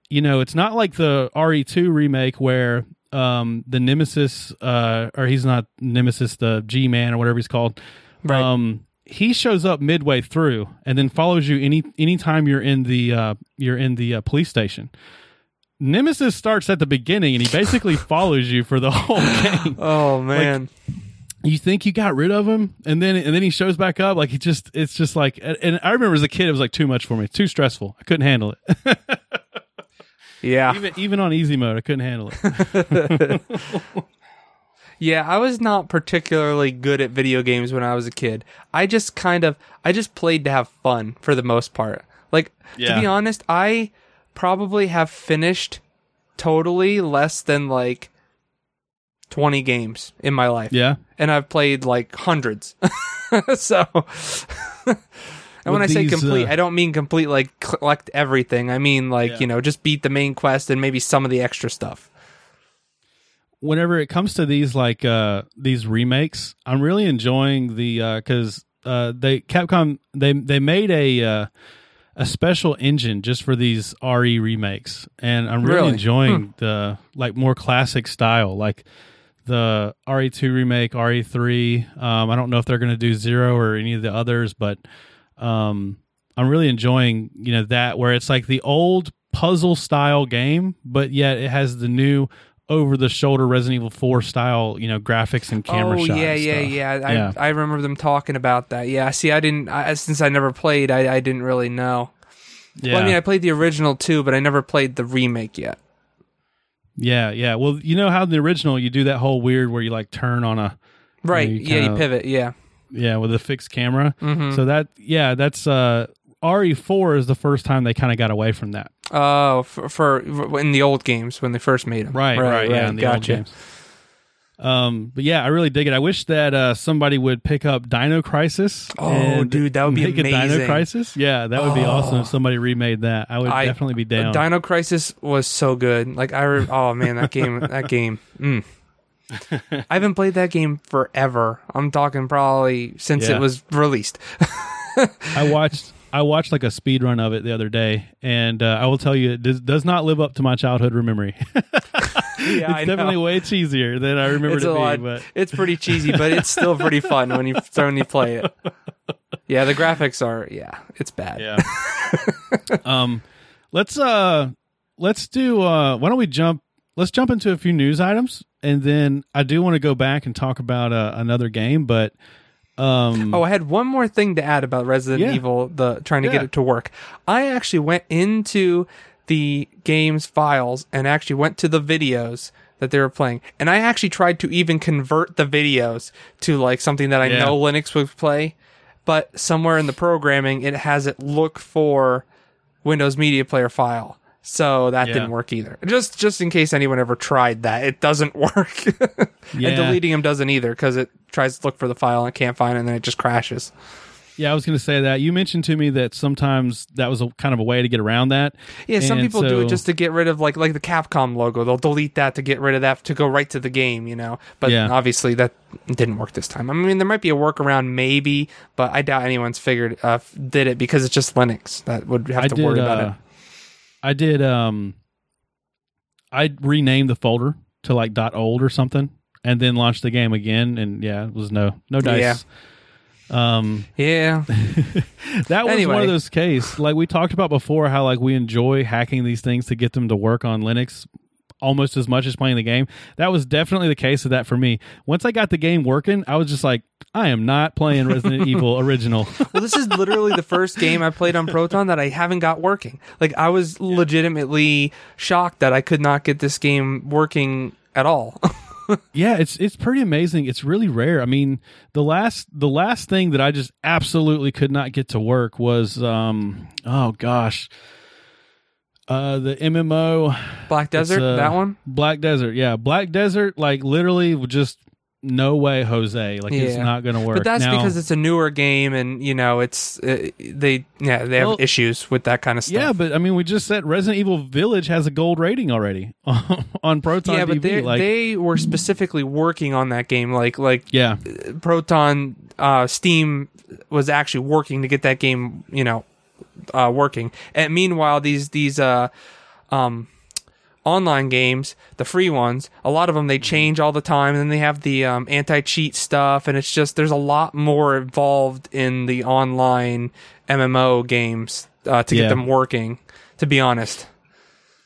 Speaker 1: you know, it's not like the RE2 remake where um, the Nemesis, uh, or he's not Nemesis, the G Man or whatever he's called.
Speaker 2: Right.
Speaker 1: Um, he shows up midway through and then follows you any anytime you're in the uh, you're in the uh, police station. Nemesis starts at the beginning and he basically [laughs] follows you for the whole [laughs] game.
Speaker 2: Oh man.
Speaker 1: You think you got rid of him, and then and then he shows back up. Like he just, it's just like. And I remember as a kid, it was like too much for me, too stressful. I couldn't handle it. [laughs]
Speaker 2: yeah.
Speaker 1: even even on easy mode, I couldn't handle it. [laughs] [laughs]
Speaker 2: Yeah, I was not particularly good at video games when I was a kid. I just kind of I just played to have fun for the most part. Like to be honest, I probably have finished totally less than like 20 games in my life.
Speaker 1: Yeah,
Speaker 2: And I've played like hundreds. [laughs] so [laughs] And when
Speaker 1: With
Speaker 2: I say
Speaker 1: these,
Speaker 2: complete,
Speaker 1: uh,
Speaker 2: I don't mean complete like collect everything. I mean like,
Speaker 1: Yeah.
Speaker 2: you know, just beat the main quest and maybe some of the extra stuff.
Speaker 1: whenever it comes to these like uh these remakes, I'm really enjoying the uh because uh they Capcom they they made a uh a special engine just for these RE remakes, and I'm really,
Speaker 2: Really?
Speaker 1: enjoying the like more classic style, like the RE2 remake, RE3. Um, I don't know if they're going to do Zero or any of the others, but um, I'm really enjoying you know that where it's like the old puzzle style game, but yet it has the new over the shoulder Resident Evil 4 style, you know, graphics and camera
Speaker 2: oh
Speaker 1: shots.
Speaker 2: yeah, yeah, yeah. I,
Speaker 1: Yeah.
Speaker 2: I remember them talking about that. Yeah. See, I didn't I, since I never played. I, I didn't really know.
Speaker 1: Yeah.
Speaker 2: Well, I mean, I played the original too, but I never played the remake yet.
Speaker 1: Yeah, yeah. Well, you know how in the original you do that whole weird where you like turn on a
Speaker 2: Right?
Speaker 1: you
Speaker 2: yeah, you
Speaker 1: kinda-
Speaker 2: pivot. Yeah.
Speaker 1: yeah with a fixed camera.
Speaker 2: hmm
Speaker 1: So that yeah, that's uh RE4 is the first time they kind of got away from that.
Speaker 2: Oh, for, for in the old games when they first made them.
Speaker 1: Right, right, yeah, in the old
Speaker 2: gotcha.
Speaker 1: games. Um, but yeah, I really dig it. I wish that uh, somebody would pick up Dino Crisis.
Speaker 2: Oh, dude, that would be
Speaker 1: make a Dino. Crisis. Yeah, that would be
Speaker 2: Oh.
Speaker 1: awesome if somebody remade that. I would
Speaker 2: I-
Speaker 1: definitely be down.
Speaker 2: Dino Crisis was so good. Like I, re- oh man, that game, that game. Mm. I haven't played that game forever. I'm talking probably since
Speaker 1: Yeah.
Speaker 2: it was released. [laughs]
Speaker 1: I watched I watched like a speed run of it the other day, and uh, I will tell you, it does, does not live up to my childhood memory. [laughs] [laughs]
Speaker 2: yeah,
Speaker 1: it's definitely way cheesier than I remember
Speaker 2: it's
Speaker 1: it
Speaker 2: being.
Speaker 1: But
Speaker 2: It's pretty cheesy, but it's still pretty fun when you [laughs] when you play it. Yeah, the graphics are yeah, it's bad.
Speaker 1: yeah. um, let's uh, let's do uh, why don't we jump? Let's jump into a few news items, and then I do want to go back and talk about uh, another game, but um,
Speaker 2: Oh, I had one more thing to add about Resident
Speaker 1: Yeah.
Speaker 2: Evil, the trying to
Speaker 1: Yeah.
Speaker 2: get it to work. I actually went into the game's files and actually went to the videos that they were playing, and I actually tried to even convert the videos to like something that I
Speaker 1: Yeah.
Speaker 2: know Linux would play, but somewhere in the programming it has it look for Windows Media Player file. So that
Speaker 1: Yeah.
Speaker 2: didn't work either. Just just in case anyone ever tried that, it doesn't [laughs] work.
Speaker 1: Yeah.
Speaker 2: And deleting them doesn't either because it tries to look for the file and it can't find it and then it just crashes.
Speaker 1: Yeah, I was going to say that you mentioned to me that sometimes that was a kind of a way to get around that.
Speaker 2: Yeah, some
Speaker 1: And
Speaker 2: people do it just to get rid of like like the Capcom logo. They'll delete that to get rid of that to go right to the game, you know. But
Speaker 1: Yeah.
Speaker 2: obviously that didn't work this time. I mean, there might be a workaround, maybe, but I doubt anyone's figured uh, did it because it's just Linux that would have
Speaker 1: I
Speaker 2: to
Speaker 1: did.
Speaker 2: worry about
Speaker 1: uh,
Speaker 2: it.
Speaker 1: I did. Um, I renamed the folder to like dot old or something, and then launched the game again. And yeah, it was no no dice.
Speaker 2: Yeah.
Speaker 1: Um,
Speaker 2: Yeah, [laughs]
Speaker 1: that was one of those cases like we talked about before. How like we enjoy hacking these things to get them to work on Linux almost as much as playing the game. That was definitely the case of that for me. Once I got the game working, I was just like, I am not playing Resident [laughs] Evil original.
Speaker 2: well, this is literally the first game I played on Proton that I haven't got working. Like I was legitimately shocked that I could not get this game working at all. [laughs]
Speaker 1: Yeah, it's it's pretty amazing. It's really rare. I mean, the last the last thing that I just absolutely could not get to work was um oh gosh. Uh the MMO
Speaker 2: Black Desert,
Speaker 1: uh,
Speaker 2: that one.
Speaker 1: Black Desert. Yeah, Black Desert like literally just no way, Jose. Like it's not going to work.
Speaker 2: But that's
Speaker 1: Now-
Speaker 2: because it's a newer game, and you know, it's uh, they yeah they have
Speaker 1: Well,
Speaker 2: issues with that kind of stuff.
Speaker 1: yeah, but I mean, we just said Resident Evil Village has a gold rating already [laughs] on Proton
Speaker 2: yeah, but
Speaker 1: TV.
Speaker 2: they
Speaker 1: like,
Speaker 2: they were specifically working on that game, like like
Speaker 1: yeah,
Speaker 2: Proton uh, Steam was actually working to get that game, you know, uh, working. And meanwhile, these these uh, um, online games, the free ones, a lot of them they change all the time, and then they have the um, anti cheat stuff, and it's just there's a lot more involved in the online MMO games uh, to
Speaker 1: Yeah.
Speaker 2: get them working. To be honest,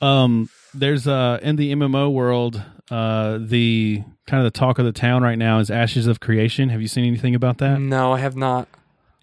Speaker 1: um, there's uh in the MMO world, uh, the kind of the talk of the town right now is Ashes of Creation. Have you seen anything about that?
Speaker 2: no, I have not.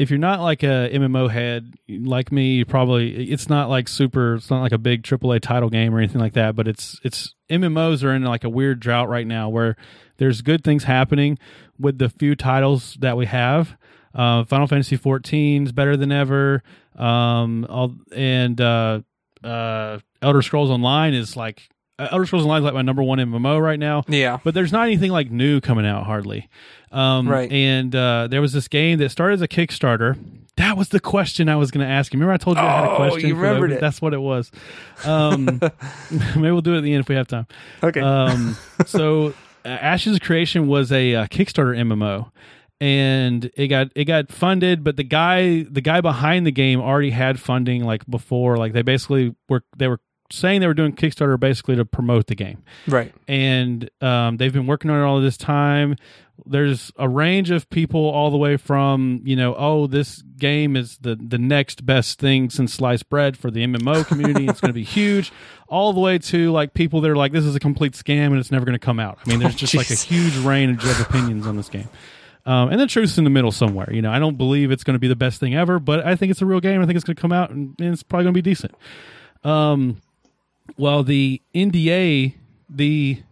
Speaker 1: If you're not like a MMO head like me, you probably it's not like super. It's not like a big AAA title game or anything like that. But it's it's MMOs are in like a weird drought right now where there's good things happening with the few titles that we have. Uh, Final Fantasy 14 is better than ever. Um, all, and uh, uh, Elder Scrolls Online is like uh, Elder Scrolls Online is like my number one MMO right now
Speaker 2: Yeah,
Speaker 1: but there's not anything like new coming out hardly. Um,
Speaker 2: Right.
Speaker 1: And uh, there was this game that started as a Kickstarter. That was the question I was going to ask you. Remember, I told you I had a
Speaker 2: Oh,
Speaker 1: question.
Speaker 2: you
Speaker 1: the-
Speaker 2: remembered it.
Speaker 1: That's what it was. Um, [laughs] [laughs] maybe we'll do it at the end if we have time.
Speaker 2: okay.
Speaker 1: Um, so, uh, Ashes of Creation was a uh, Kickstarter MMO, and it got it got funded. But the guy the guy behind the game already had funding like before. Like they basically were they were saying they were doing Kickstarter basically to promote the game
Speaker 2: right.
Speaker 1: and um, they've been working on it all this time. There's a range of people all the way from you know, oh, this game is the the next best thing since sliced bread for the MMO [laughs] community. it's going to be huge, all the way to like people that are like, this is a complete scam and it's never going to come out. I mean, there's just like a huge range of opinions on this game. Um, and the truth's in the middle somewhere. You know, I don't believe it's going to be the best thing ever, but I think it's a real game. I think it's going to come out and, and it's probably going to be decent. Um, well, the NDA, the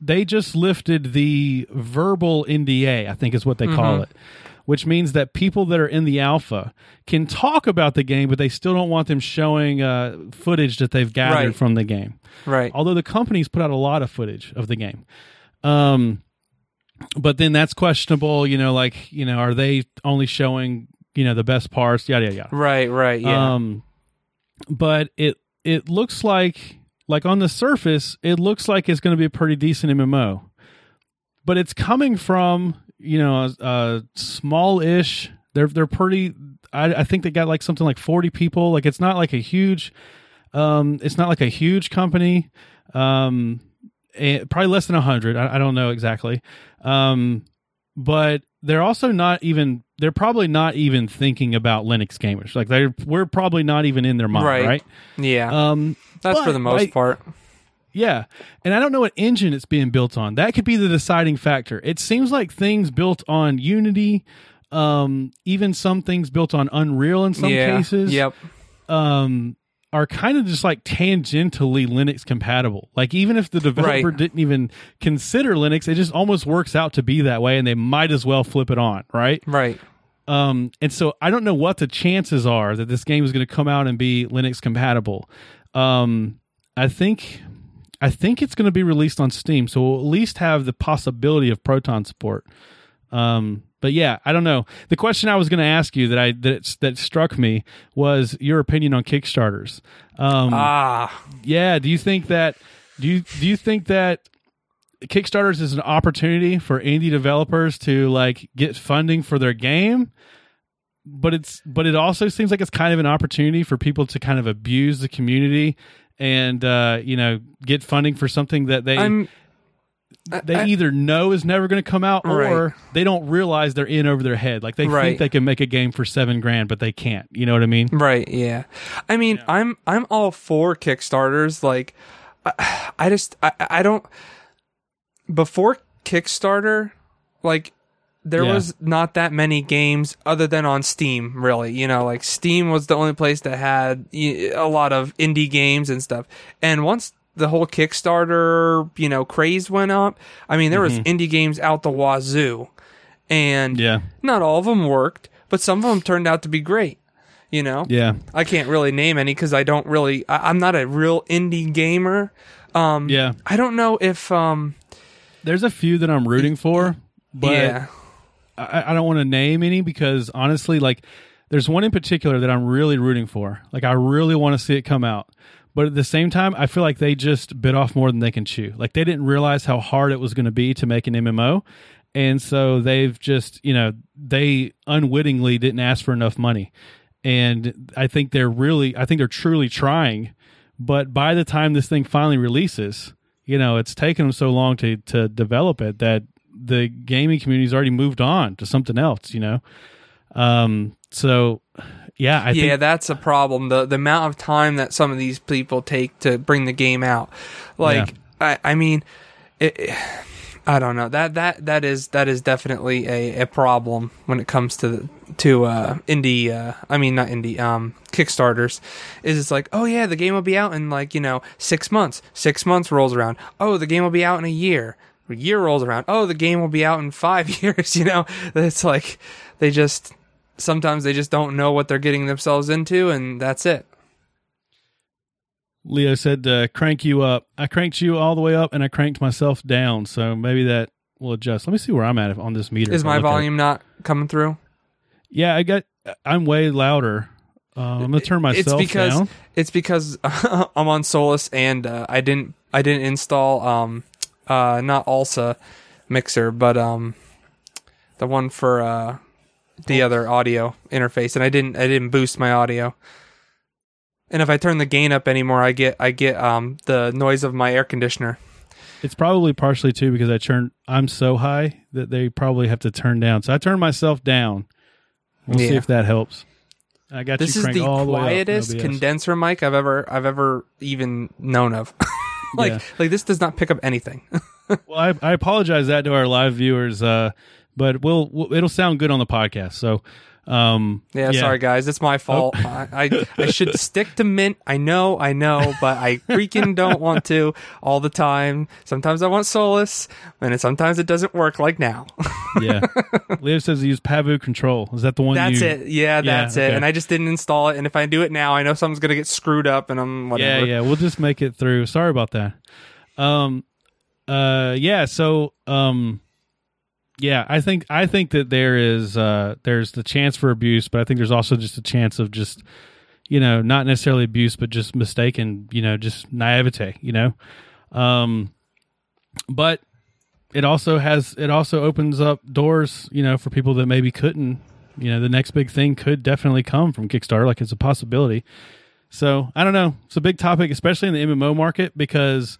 Speaker 1: they just lifted the verbal NDA, I think is what they call it, which means that people that are in the alpha can talk about the game, but they still don't want them showing uh, footage that they've gathered
Speaker 2: Right.
Speaker 1: from the game.
Speaker 2: Right.
Speaker 1: Although the companies put out a lot of footage of the game. Um, but then that's questionable, you know, like, you know, are they only showing, you know, the best parts, yada, yada, yada.
Speaker 2: Right. Right. Yeah.
Speaker 1: Um, but it it looks like like on the surface, it looks like it's going to be a pretty decent MMO, but it's coming from you know a, a small-ish. They're they're pretty. I, I think they got like something like forty people. Like it's not like a huge. Um, it's not like a huge company. Um, and probably less than a hundred. I, I don't know exactly. Um, but they're also not even they're probably not even thinking about Linux gamers. Like they're we're probably not even in their mind, right?
Speaker 2: Right. yeah.
Speaker 1: Um
Speaker 2: That's for the most
Speaker 1: like,
Speaker 2: part.
Speaker 1: yeah. And I don't know what engine it's being built on. That could be the deciding factor. It seems like things built on Unity, um, even some things built on Unreal in some
Speaker 2: yeah.
Speaker 1: cases.
Speaker 2: Yep.
Speaker 1: Um are kind of just like tangentially Linux compatible. Like even if the developer
Speaker 2: Right.
Speaker 1: didn't even consider Linux, it just almost works out to be that way and they might as well flip it on, right?
Speaker 2: Right.
Speaker 1: Um, and so I don't know what the chances are that this game is going to come out and be Linux compatible. Um, I think, I think it's going to be released on Steam, so we'll at least have the possibility of Proton support. Um, but yeah, I don't know. The question I was going to ask you that I that that struck me was your opinion on Kickstarters. Um,
Speaker 2: Ah.
Speaker 1: yeah, do you think that do you do you think that Kickstarters is an opportunity for indie developers to like get funding for their game? But it's but it also seems like it's kind of an opportunity for people to kind of abuse the community and uh, you know get funding for something that they
Speaker 2: I'm.
Speaker 1: They
Speaker 2: I-
Speaker 1: either know is never going to come out or they don't realize they're in over their head. Like they think they can make a game for seven grand, but they can't. You know what I mean?
Speaker 2: Right. Yeah. I mean, I'm I'm all for Kickstarters. Like, I, I just I, I don't. Before Kickstarter, like there
Speaker 1: Yeah.
Speaker 2: was not that many games other than on Steam. Really, you know, like Steam was the only place that had a lot of indie games and stuff. And once the whole Kickstarter, you know, craze went up, I mean, there was indie games out the wazoo, and
Speaker 1: Yeah,
Speaker 2: not all of them worked, but some of them turned out to be great. You know,
Speaker 1: yeah,
Speaker 2: I can't really name any because I don't really. I, I'm not a real indie gamer. Um,
Speaker 1: yeah.
Speaker 2: I don't know if um,
Speaker 1: There's a few that I'm rooting for. but
Speaker 2: yeah.
Speaker 1: I, I don't want to name any because honestly, like there's one in particular that I'm really rooting for. Like I really want to see it come out. But at the same time, I feel like they just bit off more than they can chew. Like they didn't realize how hard it was going to be to make an MMO. And so they've just, you know, they unwittingly didn't ask for enough money. And I think they're really, I think they're truly trying. But by the time this thing finally releases, you know, it's taken them so long to, to develop it that the gaming community's already moved on to something else, you know? Um, so yeah, I
Speaker 2: yeah,
Speaker 1: think
Speaker 2: that's a problem. The the amount of time that some of these people take to bring the game out, like I, I mean, it, I don't know that that that is that is definitely a, a problem when it comes to to uh, indie. Uh, I mean, not indie. Um, Kickstarters is it's like, oh yeah, the game will be out in like you know six months. Six months rolls around. Oh, the game will be out in a year. A year rolls around. Oh, the game will be out in five [laughs] years. You know, it's like they just sometimes they just don't know what they're getting themselves into, and that's it.
Speaker 1: Leo said to crank you up. I cranked you all the way up and I cranked myself down. So maybe that will adjust. Let me see where I'm at on this meter.
Speaker 2: Is my volume not coming through?
Speaker 1: Yeah, I got. I'm way louder. Uh, I'm gonna turn myself
Speaker 2: it's because
Speaker 1: down.
Speaker 2: it's because [laughs] I'm on Solus and uh, I didn't I didn't install um uh not Alsa mixer but um the one for uh the other audio interface and I didn't I didn't boost my audio. And if I turn the gain up anymore, I get I get um the noise of my air conditioner.
Speaker 1: It's probably partially too because I turned. I'm so high that they probably have to turn down. So I turn myself down. We'll see if that helps. I got
Speaker 2: This
Speaker 1: you
Speaker 2: is the
Speaker 1: all the way up. no
Speaker 2: quietest
Speaker 1: BS.
Speaker 2: condenser mic I've ever I've ever even known of. [laughs] like
Speaker 1: Yeah.
Speaker 2: like this does not pick up anything. [laughs]
Speaker 1: Well, I, I apologize that to our live viewers, uh, but we'll, we'll it'll sound good on the podcast. So, um,
Speaker 2: Yeah, sorry guys, it's my fault. I, I I should stick to mint. I know, I know, but I freaking don't want to all the time. Sometimes I want Solus, and it, sometimes it doesn't work. Like now. [laughs]
Speaker 1: yeah. Leo says he used Pavu Control. Is that the one?
Speaker 2: that's
Speaker 1: you,
Speaker 2: it. Yeah, that's it.
Speaker 1: okay.
Speaker 2: And I just didn't install it. And if I do it now, I know something's gonna get screwed up, and I'm
Speaker 1: Yeah,
Speaker 2: whatever.
Speaker 1: yeah. We'll just make it through. Sorry about that. Um, uh, yeah. So, um, yeah, I think I think that there is uh there's the chance for abuse, but I think there's also just a chance of just you know not necessarily abuse, but just mistaken, you know, just naivete, you know. Um, but it also has it also opens up doors, you know, for people that maybe couldn't. You know, the next big thing could definitely come from Kickstarter. Like it's a possibility. So I don't know. It's a big topic, especially in the MMO market, because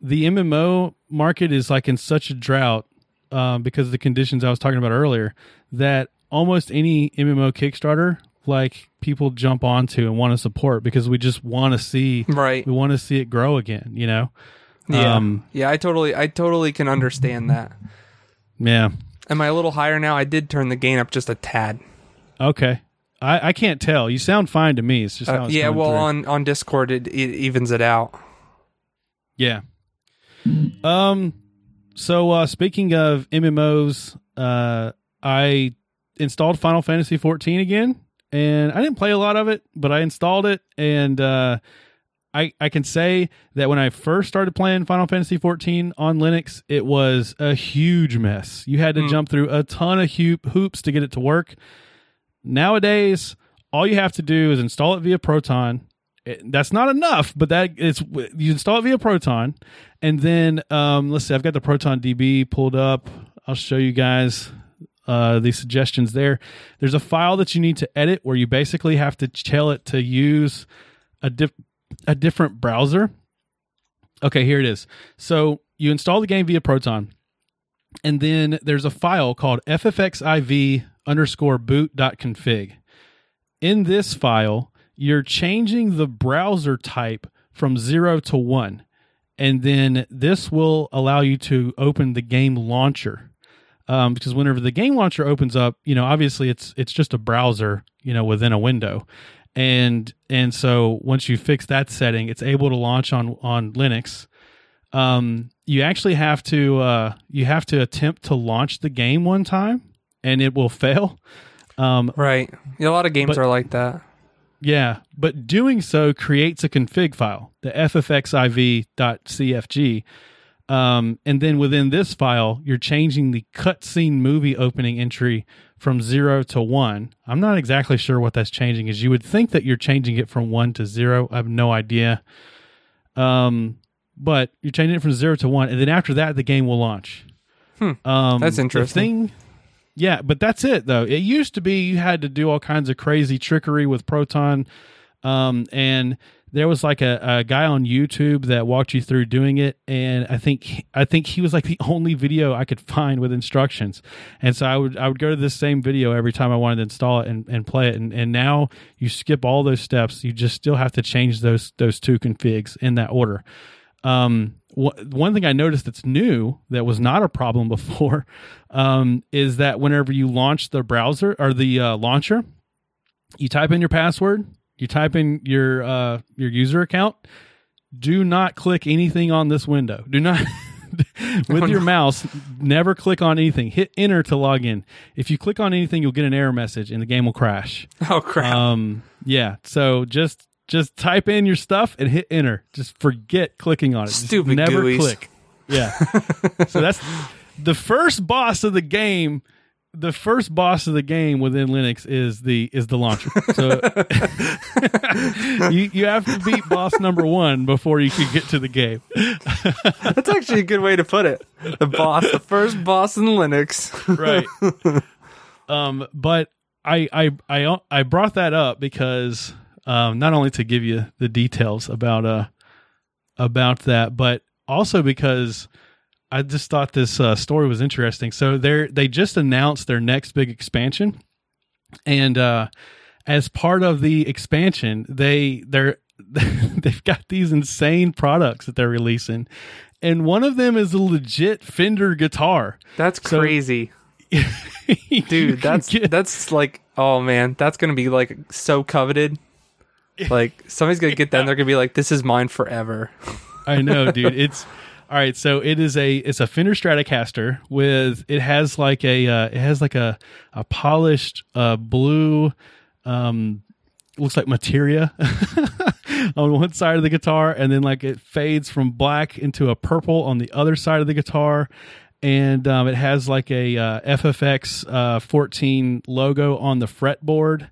Speaker 1: the MMO market is like in such a drought um, because of the conditions I was talking about earlier that almost any MMO Kickstarter, like people jump onto and want to support because we just want to see
Speaker 2: Right.
Speaker 1: we want to see it grow again. You know?
Speaker 2: Yeah.
Speaker 1: Um,
Speaker 2: yeah. I totally, I totally can understand that.
Speaker 1: yeah.
Speaker 2: Am I a little higher now? I did turn the gain up just a tad.
Speaker 1: Okay. I, I can't tell. You sound fine to me. It's just how
Speaker 2: Uh,
Speaker 1: it's
Speaker 2: yeah. Well,
Speaker 1: through.
Speaker 2: on on Discord, it, it evens it out.
Speaker 1: Yeah. Um. So uh, speaking of MMOs, uh, I installed Final Fantasy 14 again, and I didn't play a lot of it, but I installed it, and uh, I I can say that when I first started playing Final Fantasy 14 on Linux, it was a huge mess. You had to
Speaker 2: Hmm.
Speaker 1: jump through a ton of hoop, hoops to get it to work. Nowadays, all you have to do is install it via Proton. It- that's not enough, but that it's you install it via Proton, and then um, let's see. I've got the Proton DB pulled up. I'll show you guys uh, the suggestions there. There's a file that you need to edit where you basically have to tell it to use a diff- a different browser. Okay, here it is. So you install the game via Proton, and then there's a file called ffxiv underscore boot dot config. In this file, you're changing the browser type from zero to one, and then this will allow you to open the game launcher. Um, because whenever the game launcher opens up, you know, obviously it's it's just a browser, you know, within a window, and and so once you fix that setting, it's able to launch on on Linux. Um, you actually have to uh, you have to attempt to launch the game one time, and it will fail. Um,
Speaker 2: Right. Yeah, a lot of games
Speaker 1: But-
Speaker 2: are like that.
Speaker 1: Yeah, but doing so creates a config file, the ffxiv.cfg. Um, and then within this file, you're changing the cutscene movie opening entry from zero to one. I'm not exactly sure what that's changing. Is you would think that you're changing it from one to zero. I have no idea. Um, but you're changing it from zero to one, and then after that, the game will launch.
Speaker 2: Hmm.
Speaker 1: Um,
Speaker 2: That's
Speaker 1: the
Speaker 2: interesting.
Speaker 1: thing- yeah, but that's it though. It used to be you had to do all kinds of crazy trickery with Proton, um, and there was like a, a guy on YouTube that walked you through doing it, and I think I think he was like the only video I could find with instructions, and so I would I would go to this same video every time I wanted to install it and, and play it, and, and now you skip all those steps. You just still have to change those those two configs in that order. Um, wh- one thing I noticed that's new that was not a problem [laughs] before um, is that whenever you launch the browser or the uh, launcher, you type in your password, you type in your uh, your user account. Do not click anything on this window. Do not. [laughs] with
Speaker 2: Oh,
Speaker 1: your
Speaker 2: no.
Speaker 1: mouse, never click on anything. Hit enter to log in. If you click on anything, you'll get an error message and the game will crash. [laughs]
Speaker 2: Oh crap!
Speaker 1: Um, yeah. So just just type in your stuff and hit enter. Just forget clicking on it. Just
Speaker 2: Stupid
Speaker 1: never
Speaker 2: GUIs.
Speaker 1: click. Yeah. [laughs] so that's the first boss of the game. The first boss of the game within Linux is the is the launcher. So [laughs] you you have to beat boss number one before you can get to the game. [laughs]
Speaker 2: That's actually a good way to put it. The boss, the first boss in Linux.
Speaker 1: right. um, but I I I I brought that up because um, not only to give you the details about uh about that, but also because I just thought this uh, story was interesting. So they they just announced their next big expansion, and uh, as part of the expansion, they they're [laughs] they've got these insane products that they're releasing, and one of them is a legit Fender guitar.
Speaker 2: That's
Speaker 1: So-
Speaker 2: crazy, [laughs] dude. That's
Speaker 1: get-
Speaker 2: that's like, oh man, that's gonna be like so coveted. [laughs] Like somebody's gonna get that, and they're gonna be like, "This is mine forever."
Speaker 1: I know, dude. [laughs] It's all right. So it is a it's a Fender Stratocaster with it has like a uh, it has like a a polished uh, blue um looks like materia [laughs] on one side of the guitar and then like it fades from black into a purple on the other side of the guitar and um, it has like a uh, FFX uh, 14 logo on the fretboard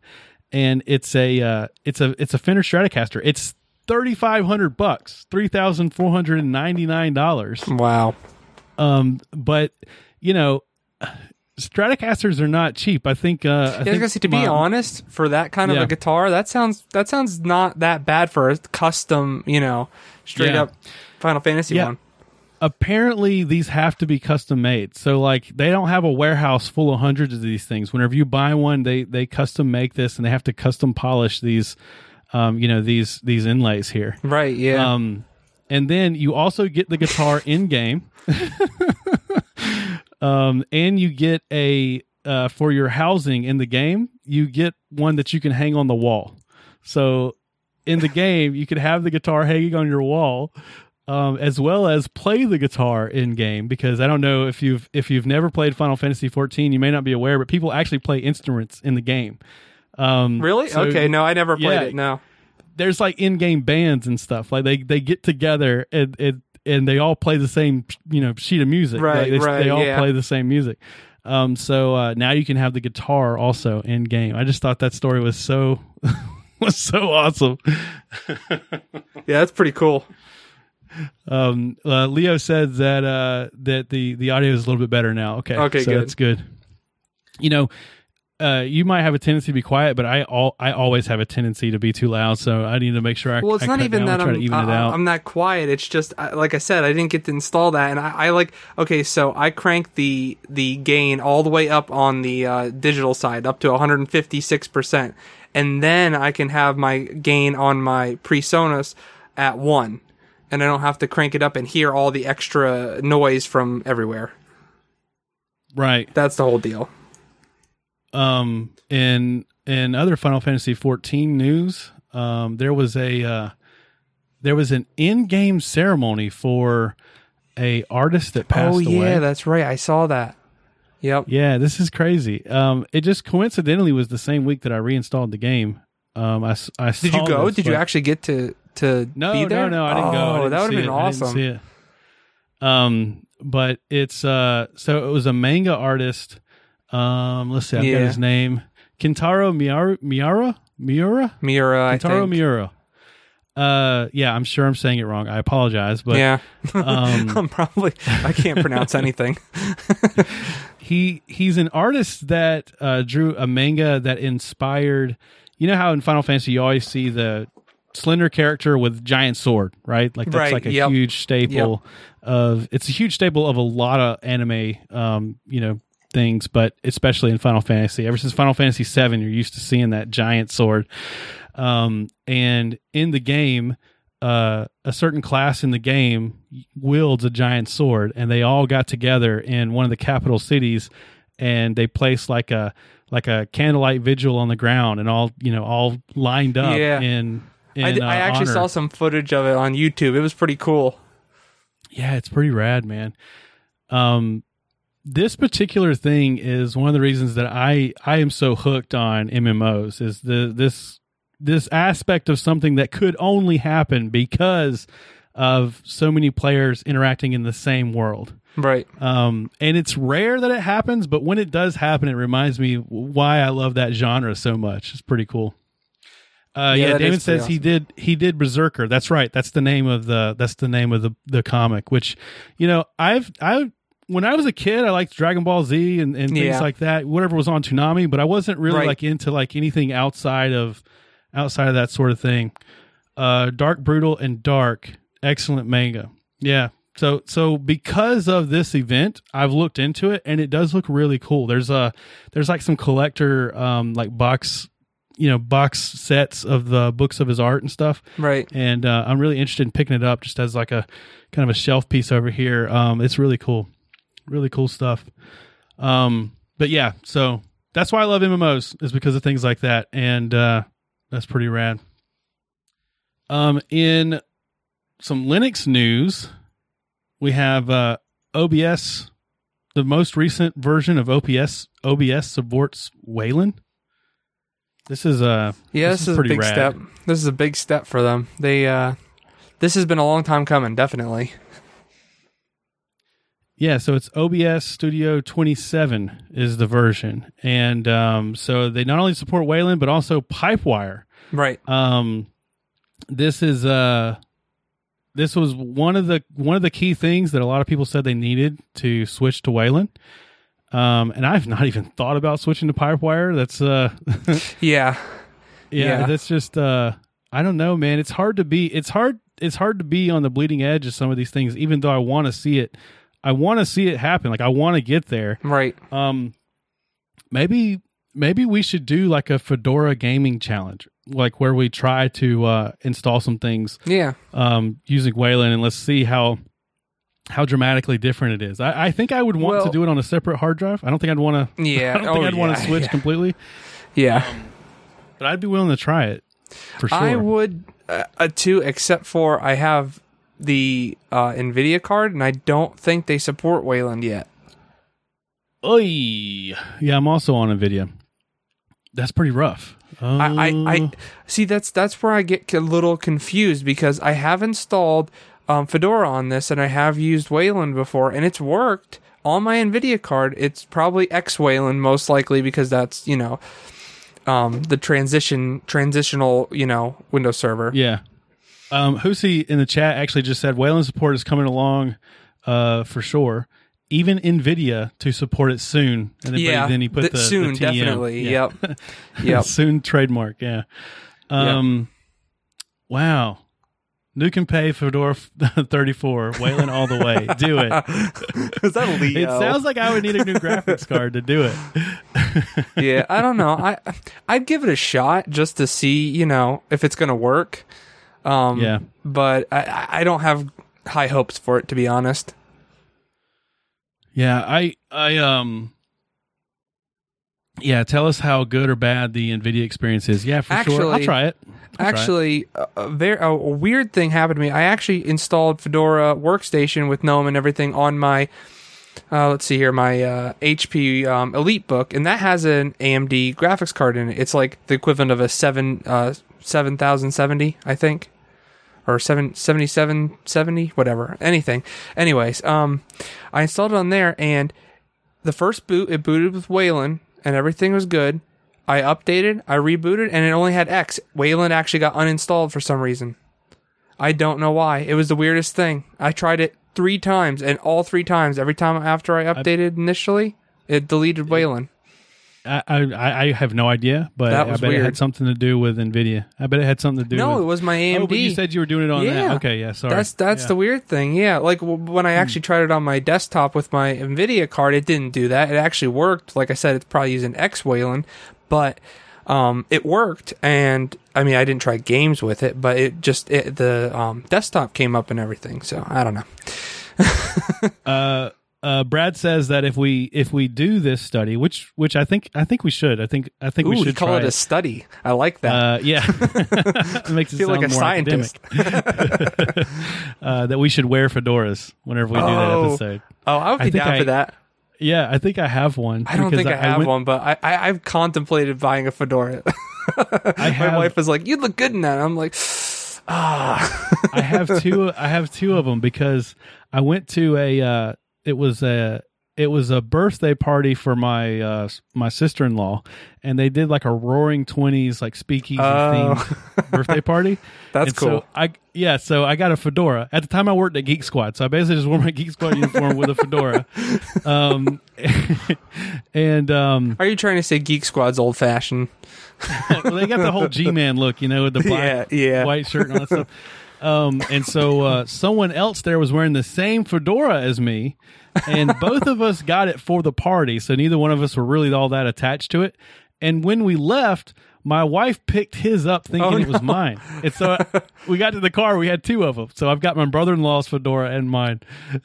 Speaker 1: and it's a uh, it's a it's a Fender Stratocaster. It's thirty five hundred bucks, three thousand four hundred and ninety nine dollars.
Speaker 2: Wow.
Speaker 1: Um, but you know, Stratocasters are not cheap. I think. Uh, I
Speaker 2: Yeah, I was
Speaker 1: think
Speaker 2: gonna say, be
Speaker 1: my-
Speaker 2: honest, for that kind of
Speaker 1: Yeah.
Speaker 2: a guitar, that sounds that sounds not that bad for a custom, you know, straight
Speaker 1: Yeah.
Speaker 2: up Final Fantasy
Speaker 1: Yeah.
Speaker 2: one.
Speaker 1: Apparently these have to be custom made. So like they don't have a warehouse full of hundreds of these things. Whenever you buy one, they they custom make this and they have to custom polish these, um, you know these these inlays here.
Speaker 2: Right? Yeah.
Speaker 1: Um, and then you also get the guitar in game. [laughs] um, and you get a uh, for your housing in the game. You get one that you can hang on the wall. So in the game, you could have the guitar hanging on your wall. Um, as well as play the guitar in game because I don't know if you've if you've never played Final Fantasy 14, you may not be aware, but people actually play instruments in the game. Um,
Speaker 2: really?
Speaker 1: so-
Speaker 2: okay. No, I never played
Speaker 1: yeah.
Speaker 2: it. No.
Speaker 1: there's like in-game bands and stuff. Like they they get together and and, and they all play the same you know sheet of music.
Speaker 2: Right,
Speaker 1: Like, they,
Speaker 2: right,
Speaker 1: They all
Speaker 2: yeah.
Speaker 1: play the same music. Um, so uh, now you can have the guitar also in game. I just thought that story was so [laughs] was so awesome. [laughs]
Speaker 2: Yeah, that's pretty cool.
Speaker 1: Um, uh, Leo said that uh, that the the audio is a little bit better now. Okay,
Speaker 2: Okay,
Speaker 1: so
Speaker 2: good.
Speaker 1: that's good. You know, uh, you might have a tendency to be quiet, but I all I always have a tendency to be too loud. So I need to make sure I.
Speaker 2: Well, it's
Speaker 1: I
Speaker 2: not even that I'm
Speaker 1: even it
Speaker 2: I-
Speaker 1: out.
Speaker 2: I'm that quiet. It's just I- like I said, I didn't get to install that, and I, I like okay. So I cranked the the gain all the way up on the uh, digital side, up to 156 percent, and then I can have my gain on my PreSonus at one, and I don't have to crank it up and hear all the extra noise from everywhere.
Speaker 1: right.
Speaker 2: That's the whole deal.
Speaker 1: um in in other Final Fantasy 14 news, um there was a uh there was an in-game ceremony for a artist that passed
Speaker 2: oh yeah,
Speaker 1: away.
Speaker 2: that's right. I saw that. Yep.
Speaker 1: yeah, this is crazy. Um it just coincidentally was the same week that I reinstalled the game. Um I I
Speaker 2: Did you go? Did you actually get to to
Speaker 1: No,
Speaker 2: be there?
Speaker 1: no, no, I didn't go. I
Speaker 2: Oh,
Speaker 1: didn't
Speaker 2: that would
Speaker 1: see
Speaker 2: have been
Speaker 1: it. I didn't
Speaker 2: awesome.
Speaker 1: see it. Um, but it's uh, so it was a manga artist. Um, let's see, I've got
Speaker 2: Yeah.
Speaker 1: his name, Kentaro Miura. Miura. Miura.
Speaker 2: Miura, I
Speaker 1: Kintaro
Speaker 2: think.
Speaker 1: Miura. Uh, yeah, I'm sure I'm saying it wrong. I apologize, but
Speaker 2: yeah,
Speaker 1: um, [laughs]
Speaker 2: I'm probably I can't pronounce [laughs] anything.
Speaker 1: he he's an artist that uh, drew a manga that inspired. You know how in Final Fantasy you always see the slender character with giant sword, right? Like that's
Speaker 2: Right,
Speaker 1: like a
Speaker 2: yep.
Speaker 1: huge staple of. It's a huge staple of a lot of anime, um, you know, things, but especially in Final Fantasy. Ever since Final Fantasy VII, you're used to seeing that giant sword. Um, and in the game, uh, a certain class in the game wields a giant sword, and they all got together in one of the capital cities, and they placed like a like a candlelight vigil on the ground, and all you know, all lined up
Speaker 2: Yeah.
Speaker 1: in. In
Speaker 2: I, d-
Speaker 1: uh,
Speaker 2: I actually
Speaker 1: honor.
Speaker 2: saw some footage of it on YouTube. It was pretty cool.
Speaker 1: Yeah, it's pretty rad, man. Um, this particular thing is one of the reasons that I I am so hooked on MMOs is the this this aspect of something that could only happen because of so many players interacting in the same world.
Speaker 2: Right.
Speaker 1: Um, and it's rare that it happens, but when it does happen, it reminds me why I love that genre so much. It's pretty cool. Uh,
Speaker 2: Yeah,
Speaker 1: yeah, Damon says he did he did Berserker. That's right. That's the name of the that's the name of the the comic. Which, you know, I've I when I was a kid, I liked Dragon Ball Z and, and things
Speaker 2: Yeah.
Speaker 1: like that. Whatever was on Toonami, but I wasn't really
Speaker 2: Right.
Speaker 1: like into like anything outside of outside of that sort of thing. Uh, Dark Brutal and Dark, excellent manga. Yeah. So so because of this event, I've looked into it and it does look really cool. There's a there's like some collector um like box you know box sets of the books of his art and stuff
Speaker 2: Right.
Speaker 1: and uh, I'm really interested in picking it up just as like a kind of a shelf piece over here. Um, it's really cool, really cool stuff. Um, but yeah, so that's why I love MMOs is because of things like that, and uh, that's pretty rad. Um, in some Linux news, we have uh, OBS. The most recent version of OPS OBS supports Wayland. This is uh
Speaker 2: Yeah,
Speaker 1: This
Speaker 2: this,
Speaker 1: is
Speaker 2: is, a big
Speaker 1: rad.
Speaker 2: step. This is a big step for them. They uh this has been a long time coming, definitely.
Speaker 1: Yeah, so it's OBS Studio 27 is the version, and um, so they not only support Wayland but also Pipewire.
Speaker 2: Right.
Speaker 1: Um, this is uh, this was one of the one of the key things that a lot of people said they needed to switch to Wayland. Um, and I've not even thought about switching to Pipewire. That's uh, [laughs]
Speaker 2: Yeah.
Speaker 1: yeah,
Speaker 2: Yeah.
Speaker 1: that's just uh, I don't know, man. It's hard to be. It's hard. It's hard to be on the bleeding edge of some of these things, even though I want to see it. I want to see it happen. Like I want to get there.
Speaker 2: Right.
Speaker 1: Um, maybe maybe we should do like a Fedora gaming challenge, like where we try to uh, install some things
Speaker 2: Yeah.
Speaker 1: um, using Wayland, and let's see how how dramatically different it is. I, I think I would want to do it on a separate hard drive. I don't think I'd want to. [laughs]
Speaker 2: Yeah.
Speaker 1: I don't
Speaker 2: oh,
Speaker 1: think I'd want to [laughs] switch
Speaker 2: yeah.
Speaker 1: completely,
Speaker 2: Yeah.
Speaker 1: but I'd be willing to try it for sure.
Speaker 2: I would uh, uh, too, except for I have the uh, Nvidia card, and I don't think they support Wayland yet.
Speaker 1: Oy. Yeah, I'm also on Nvidia. That's pretty rough.
Speaker 2: I, I,
Speaker 1: Uh,
Speaker 2: I see that's that's where I get a little confused because I have installed um, Fedora on this, and I have used Wayland before, and it's worked on my Nvidia card. It's probably X Wayland most likely because that's you know um, the transition transitional you know Windows Server.
Speaker 1: Yeah. Um, Husi in the chat actually just said Wayland support is coming along uh, for sure. Even NVIDIA to support it soon. And then,
Speaker 2: Yeah,
Speaker 1: then he put
Speaker 2: th-
Speaker 1: the
Speaker 2: soon,
Speaker 1: the
Speaker 2: definitely.
Speaker 1: Yeah.
Speaker 2: Yep, [laughs] yep.
Speaker 1: soon trademark. Yeah. Um, Wow. Nukem Pay Fedora [laughs] 34. Wayland all the way. Do it. [laughs]
Speaker 2: Is that Leo?
Speaker 1: It sounds like I would need a new graphics [laughs] card to do it.
Speaker 2: yeah, I don't know. I I'd give it a shot just to see, you know, if it's gonna work. Um,
Speaker 1: Yeah.
Speaker 2: but I I don't have high hopes for it to be honest.
Speaker 1: Yeah, I I um yeah, tell us how good or bad the Nvidia experience is. Yeah, for sure. I'll try it. I'll try it.
Speaker 2: Actually, a, a very a weird thing happened to me. I actually installed Fedora Workstation with GNOME and everything on my. Uh, let's see here, my uh, HP um, EliteBook, and that has an AMD graphics card in it. It's like the equivalent of a seven uh, seven thousand seventy, I think. or 7, 77, 70, whatever, anything. Anyways, um, I installed it on there, and the first boot it booted with Wayland, and everything was good. I updated, I rebooted, and it only had X. Wayland actually got uninstalled for some reason. I don't know why. It was the weirdest thing. I tried it three times, and all three times, every time after I updated initially, it deleted Wayland.
Speaker 1: I, I I have no idea, but I bet it had something to do with Nvidia. I bet it had something to do.
Speaker 2: No,
Speaker 1: with,
Speaker 2: it was my AMD.
Speaker 1: Oh, but you said you were doing it on
Speaker 2: Yeah.
Speaker 1: that. Okay, yeah, sorry.
Speaker 2: That's that's
Speaker 1: Yeah.
Speaker 2: the weird thing. Yeah, like w- when I actually tried it on my desktop with my Nvidia card, it didn't do that. It actually worked. Like I said, it's probably using X Wayland, but um, it worked. And I mean, I didn't try games with it, but it just it, the um, desktop came up and everything. So I don't know. [laughs]
Speaker 1: uh, uh, Brad says that if we if we do this study, which which I think I think we should, I think I think
Speaker 2: Ooh,
Speaker 1: we should
Speaker 2: call it a study. I like that.
Speaker 1: Uh, yeah, [laughs] [laughs] it makes it
Speaker 2: feel like a
Speaker 1: more
Speaker 2: scientist. [laughs]
Speaker 1: uh, that we should wear fedoras whenever we do that
Speaker 2: Oh.
Speaker 1: episode.
Speaker 2: oh, I would be down
Speaker 1: I-
Speaker 2: for that.
Speaker 1: Yeah, I think I have one.
Speaker 2: I don't think I, have
Speaker 1: went-
Speaker 2: one, but I, I I've contemplated buying a fedora. My
Speaker 1: have,
Speaker 2: wife was like, "You look good in that." I'm like, "Ah."
Speaker 1: I have two. I have two of them because I went to a. Uh, it was a. It was a birthday party for my uh, my sister in law, and they did like a Roaring Twenties like speakeasy
Speaker 2: Oh.
Speaker 1: themed [laughs] birthday party.
Speaker 2: That's
Speaker 1: And
Speaker 2: cool.
Speaker 1: So I yeah, so I got a fedora. At the time, I worked at Geek Squad, so I basically just wore my [laughs] Geek Squad uniform with a fedora. [laughs] Um, and um,
Speaker 2: Are you trying to say Geek Squad's old fashioned?
Speaker 1: well, they got the whole G Man look, you know, with the black,
Speaker 2: Yeah, yeah.
Speaker 1: white shirt and all that stuff. Um, and so uh, someone else there was wearing the same fedora as me, and both of us got it for the party. So neither one of us were really all that attached to it. And when we left, my wife picked his up thinking
Speaker 2: Oh,
Speaker 1: it was mine. And so we got to the car, we had two of them. So I've got my brother in law's fedora and mine. [laughs]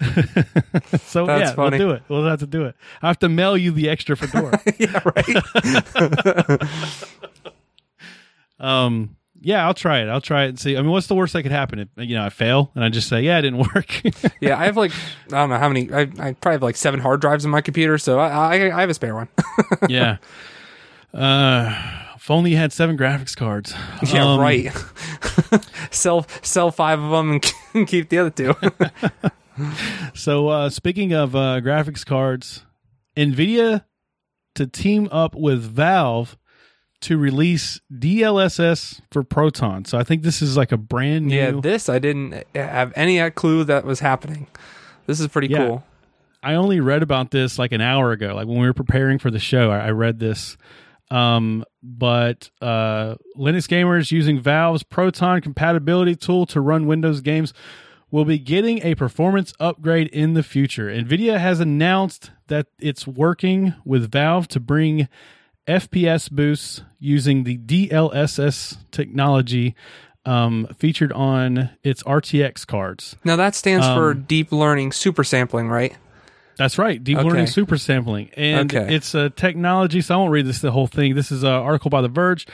Speaker 1: so
Speaker 2: That's
Speaker 1: yeah,
Speaker 2: funny.
Speaker 1: we'll do it. We'll have to do it. I have to mail you the extra fedora. [laughs]
Speaker 2: yeah, right. [laughs]
Speaker 1: Um, yeah, I'll try it. I'll try it and see. I mean, what's the worst that could happen? If, you know, I fail and I just say, yeah, it didn't [laughs] work.
Speaker 2: yeah, I have like I don't know how many. I, I probably have like seven hard drives in my computer, so I I, I have a spare one. [laughs]
Speaker 1: yeah. Uh, if only you had seven graphics cards.
Speaker 2: yeah,
Speaker 1: Um,
Speaker 2: right. [laughs] sell sell five of them and keep the other two.
Speaker 1: So, uh, speaking of uh, graphics cards, NVIDIA to team up with Valve to release DLSS for Proton. So, I think this is like a brand new.
Speaker 2: yeah, this I didn't have any clue that was happening. This is pretty
Speaker 1: Yeah.
Speaker 2: cool.
Speaker 1: I only read about this like an hour ago. Like when we were preparing for the show, I, I read this. Um, but uh, Linux gamers using Valve's Proton compatibility tool to run Windows games will be getting a performance upgrade in the future. NVIDIA has announced that it's working with Valve to bring FPS boosts using the DLSS technology um, featured on its RTX cards.
Speaker 2: Now that stands for
Speaker 1: Um,
Speaker 2: deep learning super sampling, right?
Speaker 1: That's right, deep
Speaker 2: Okay.
Speaker 1: learning super sampling, and
Speaker 2: Okay.
Speaker 1: it's a technology. So I won't read this the whole thing. This is an article by The Verge,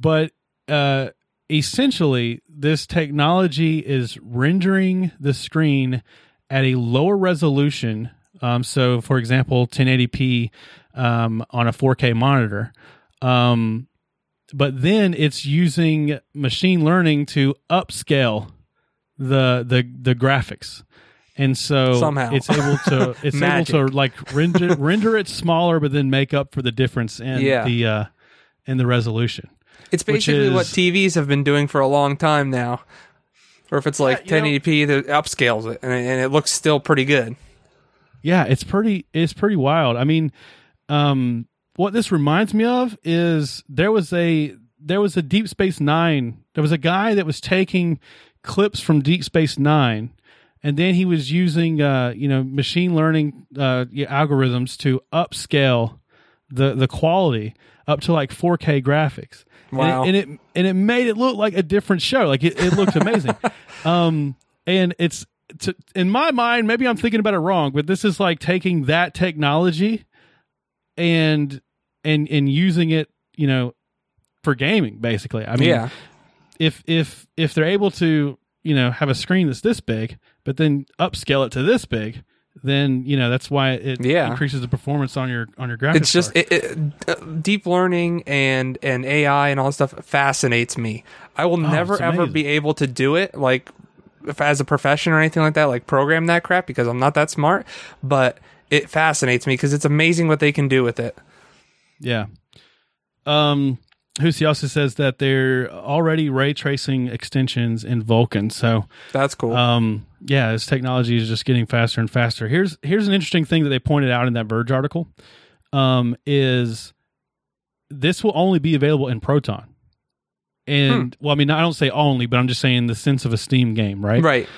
Speaker 1: but uh, essentially, this technology is rendering the screen at a lower resolution. Um, so, for example, 1080p um, on a 4K monitor. Um, but then it's using machine learning to upscale the the the graphics. And so
Speaker 2: Somehow.
Speaker 1: it's able to [laughs] it's able to like render [laughs] render it smaller, but then make up for the difference in
Speaker 2: Yeah.
Speaker 1: the uh, in the resolution.
Speaker 2: It's basically what TVs have been doing for a long time now. Or if it's like
Speaker 1: Yeah, you
Speaker 2: 1080p, that upscales it, and, and it looks still pretty good.
Speaker 1: Yeah, it's pretty it's pretty wild. I mean, um what this reminds me of is there was a there was a Deep Space 9. There was a guy that was taking clips from Deep Space 9 and then he was using uh you know machine learning uh algorithms to upscale the the quality up to like 4K graphics. And it-
Speaker 2: Wow.
Speaker 1: And it, and it made it look like a different show. Like it, it looked amazing. [laughs] um and it's to, in my mind, maybe I'm thinking about it wrong, but this is like taking that technology and and and using it, you know, for gaming basically. I mean,
Speaker 2: yeah.
Speaker 1: if if if they're able to, you know, have a screen that's this big, but then upscale it to this big, then you know that's why it
Speaker 2: Yeah.
Speaker 1: increases the performance on your on your graphics.
Speaker 2: it's just it, it, uh, deep learning and and AI and all that stuff fascinates me. I will never
Speaker 1: Oh, it's
Speaker 2: ever be able to do it like if as a profession or anything like that, like program that crap because I'm not that smart. But it fascinates me because it's amazing what they can do with it.
Speaker 1: yeah. Um, Husi also says that they're already ray tracing extensions in Vulkan, so
Speaker 2: That's cool.
Speaker 1: um, yeah, this technology is just getting faster and faster. Here's here's an interesting thing that they pointed out in that Verge article. Um, is this will only be available in Proton, and well, I mean, I don't say only, but I'm just saying the sense of a Steam game, right?
Speaker 2: right.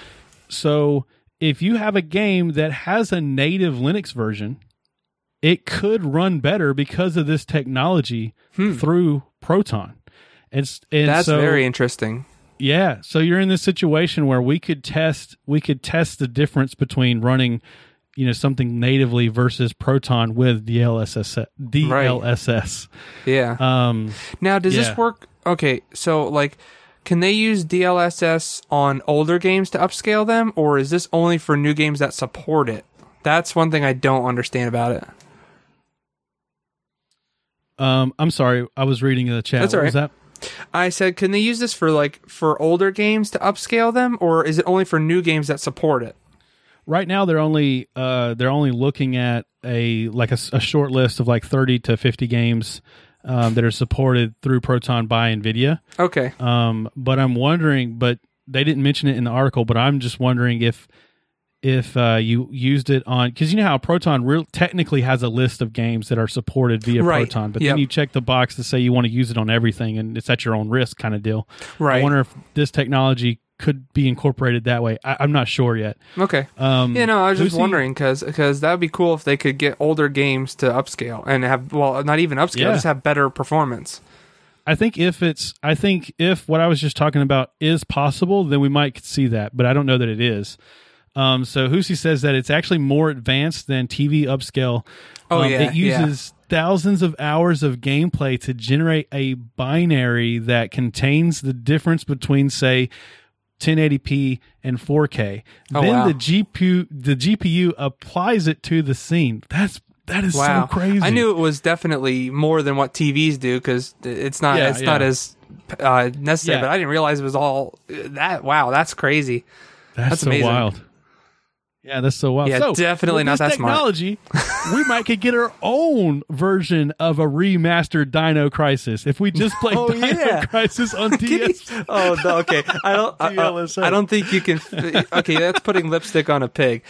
Speaker 1: So if you have a game that has a native Linux version, it could run better because of this technology
Speaker 2: Hmm.
Speaker 1: through Proton. It's and
Speaker 2: That's
Speaker 1: so,
Speaker 2: very interesting.
Speaker 1: yeah. So you're in this situation where we could test we could test the difference between running, you know, something natively versus Proton with DLSS DLSS.
Speaker 2: Yeah.
Speaker 1: Um
Speaker 2: Now, does
Speaker 1: Yeah.
Speaker 2: this work? Okay, so like, can they use DLSS on older games to upscale them, or is this only for new games that support it? That's one thing I don't understand about it.
Speaker 1: um I'm sorry, I was reading the chat.
Speaker 2: That's
Speaker 1: what was that?
Speaker 2: I said, can they use this for like for older games to upscale them, or is it only for new games that support it?
Speaker 1: right now they're only uh they're only looking at a like a short list of like 30 to 50 games um, that are supported through proton by nvidia
Speaker 2: Okay,
Speaker 1: um but i'm wondering but they didn't mention it in the article but i'm just wondering if if uh, you used it on because you know how proton real technically has a list of games that are supported via
Speaker 2: Right.
Speaker 1: proton but
Speaker 2: Yep.
Speaker 1: then you check the box to say you want to use it on everything and it's at your own risk kind of deal
Speaker 2: right.
Speaker 1: i wonder if this technology could be incorporated that way I, i'm not sure yet
Speaker 2: okay.
Speaker 1: um
Speaker 2: Yeah, no, I was just
Speaker 1: Lucy-
Speaker 2: wondering because because that would be cool if they could get older games to upscale and have well, not even upscale,
Speaker 1: Yeah.
Speaker 2: just have better performance.
Speaker 1: I think if it's, I think if what I was just talking about is possible, then we might see that, but I don't know that it is. Um, so Husi says that it's actually more advanced than TV upscale.
Speaker 2: Oh,
Speaker 1: Um,
Speaker 2: yeah,
Speaker 1: it uses thousands of hours of gameplay to generate a binary that contains the difference between, say, 1080p and 4K.
Speaker 2: Oh,
Speaker 1: then
Speaker 2: wow.
Speaker 1: the GPU, the GPU applies it to the scene. That's that is
Speaker 2: Wow,
Speaker 1: so crazy.
Speaker 2: I knew it was definitely more than what TVs do because it's not
Speaker 1: Yeah,
Speaker 2: it's not as uh, necessary.
Speaker 1: Yeah.
Speaker 2: But I didn't realize it was all that. Wow, that's crazy.
Speaker 1: That's,
Speaker 2: That's
Speaker 1: so
Speaker 2: amazing.
Speaker 1: wild. Yeah, that's so wild.
Speaker 2: Yeah,
Speaker 1: so,
Speaker 2: definitely not that smart.
Speaker 1: technology, [laughs] we might could get our own version of a remastered Dino Crisis if we just play [laughs]
Speaker 2: Oh,
Speaker 1: Dino
Speaker 2: yeah.
Speaker 1: Crisis on [laughs] DS.
Speaker 2: oh, no, okay. I don't. I, I, I don't think you can. Okay, that's putting lipstick on a pig.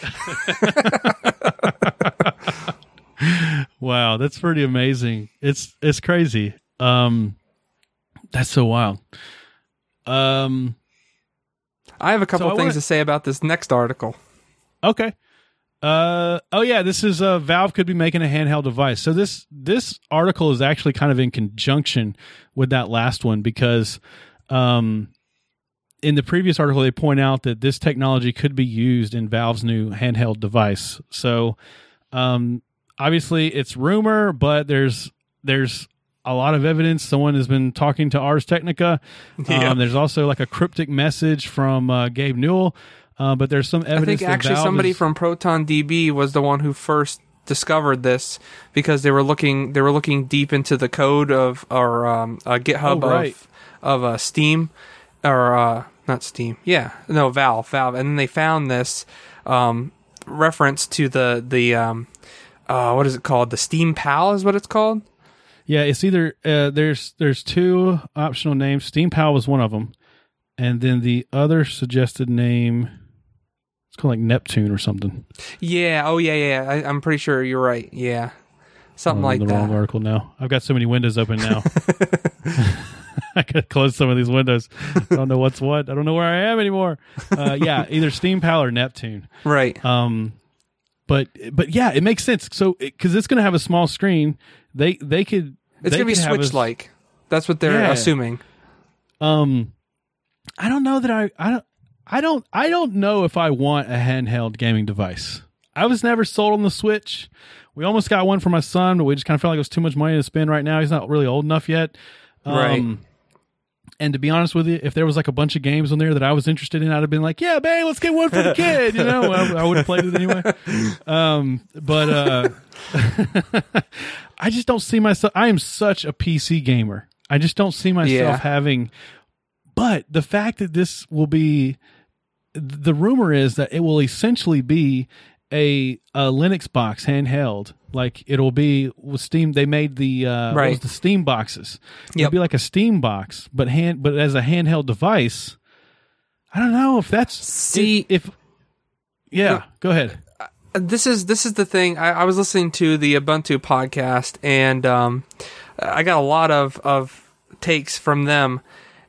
Speaker 1: Wow, that's pretty amazing. It's it's crazy. Um, that's so wild. Um,
Speaker 2: I have a couple
Speaker 1: So
Speaker 2: things
Speaker 1: wanna-
Speaker 2: to say about this next article.
Speaker 1: Okay. Uh oh yeah, this is uh Valve could be making a handheld device. So this this article is actually kind of in conjunction with that last one because um in the previous article they point out that this technology could be used in Valve's new handheld device. So um obviously it's rumor, but there's there's a lot of evidence. Someone has been talking to Ars Technica. [laughs]
Speaker 2: Yeah.
Speaker 1: Um, there's also like a cryptic message from uh, Gabe Newell. Uh, but there's some evidence.
Speaker 2: I
Speaker 1: think
Speaker 2: actually
Speaker 1: Valve
Speaker 2: somebody
Speaker 1: is-
Speaker 2: from Proton DB was the one who first discovered this because they were looking they were looking deep into the code of or um, uh, GitHub
Speaker 1: Oh, right.
Speaker 2: of of uh, Steam or uh, not Steam, yeah, no Valve, Valve, and then they found this um, reference to the the um, uh, what is it called? The Steam Pal is what it's called.
Speaker 1: Yeah, it's either uh, there's there's two optional names. Steam Pal was one of them, and then the other suggested name it's called like Neptune or something.
Speaker 2: Yeah, oh yeah, yeah. I, I'm pretty sure you're right. Yeah, something
Speaker 1: I'm
Speaker 2: like
Speaker 1: the wrong article now. I've got so many windows open now. [laughs] [laughs] I gotta close some of these windows. I don't know what's what. I don't know where I am anymore. Uh, yeah, [laughs] either Steam Pal or Neptune.
Speaker 2: Right.
Speaker 1: Um, but but yeah, it makes sense. So because it's going to have a small screen, they they could.
Speaker 2: It's
Speaker 1: they
Speaker 2: gonna be Switch like. That's what they're
Speaker 1: Yeah.
Speaker 2: assuming.
Speaker 1: Um, I don't know that I I don't I don't I don't know if I want a handheld gaming device. I was never sold on the Switch. We almost got one for my son, but we just kind of felt like it was too much money to spend right now. He's not really old enough yet. Um, And to be honest with you, if there was like a bunch of games on there that I was interested in, I'd have been like, "Yeah, babe, let's get one for the kid." You know, I, I would have played it anyway. Um, but uh, [laughs] I just don't see myself. I am such a PC gamer. I just don't see myself
Speaker 2: Yeah.
Speaker 1: having. But the fact that this will be, the rumor is that it will essentially be a, a Linux box handheld. Like it'll be with Steam. They made the uh,
Speaker 2: Right.
Speaker 1: the Steam boxes. It'll be like a Steam box, but hand but as a handheld device. I don't know if that's
Speaker 2: See-
Speaker 1: if, if yeah. Go ahead.
Speaker 2: this is this is the thing. I, I was listening to the Ubuntu podcast, and um, I got a lot of of takes from them.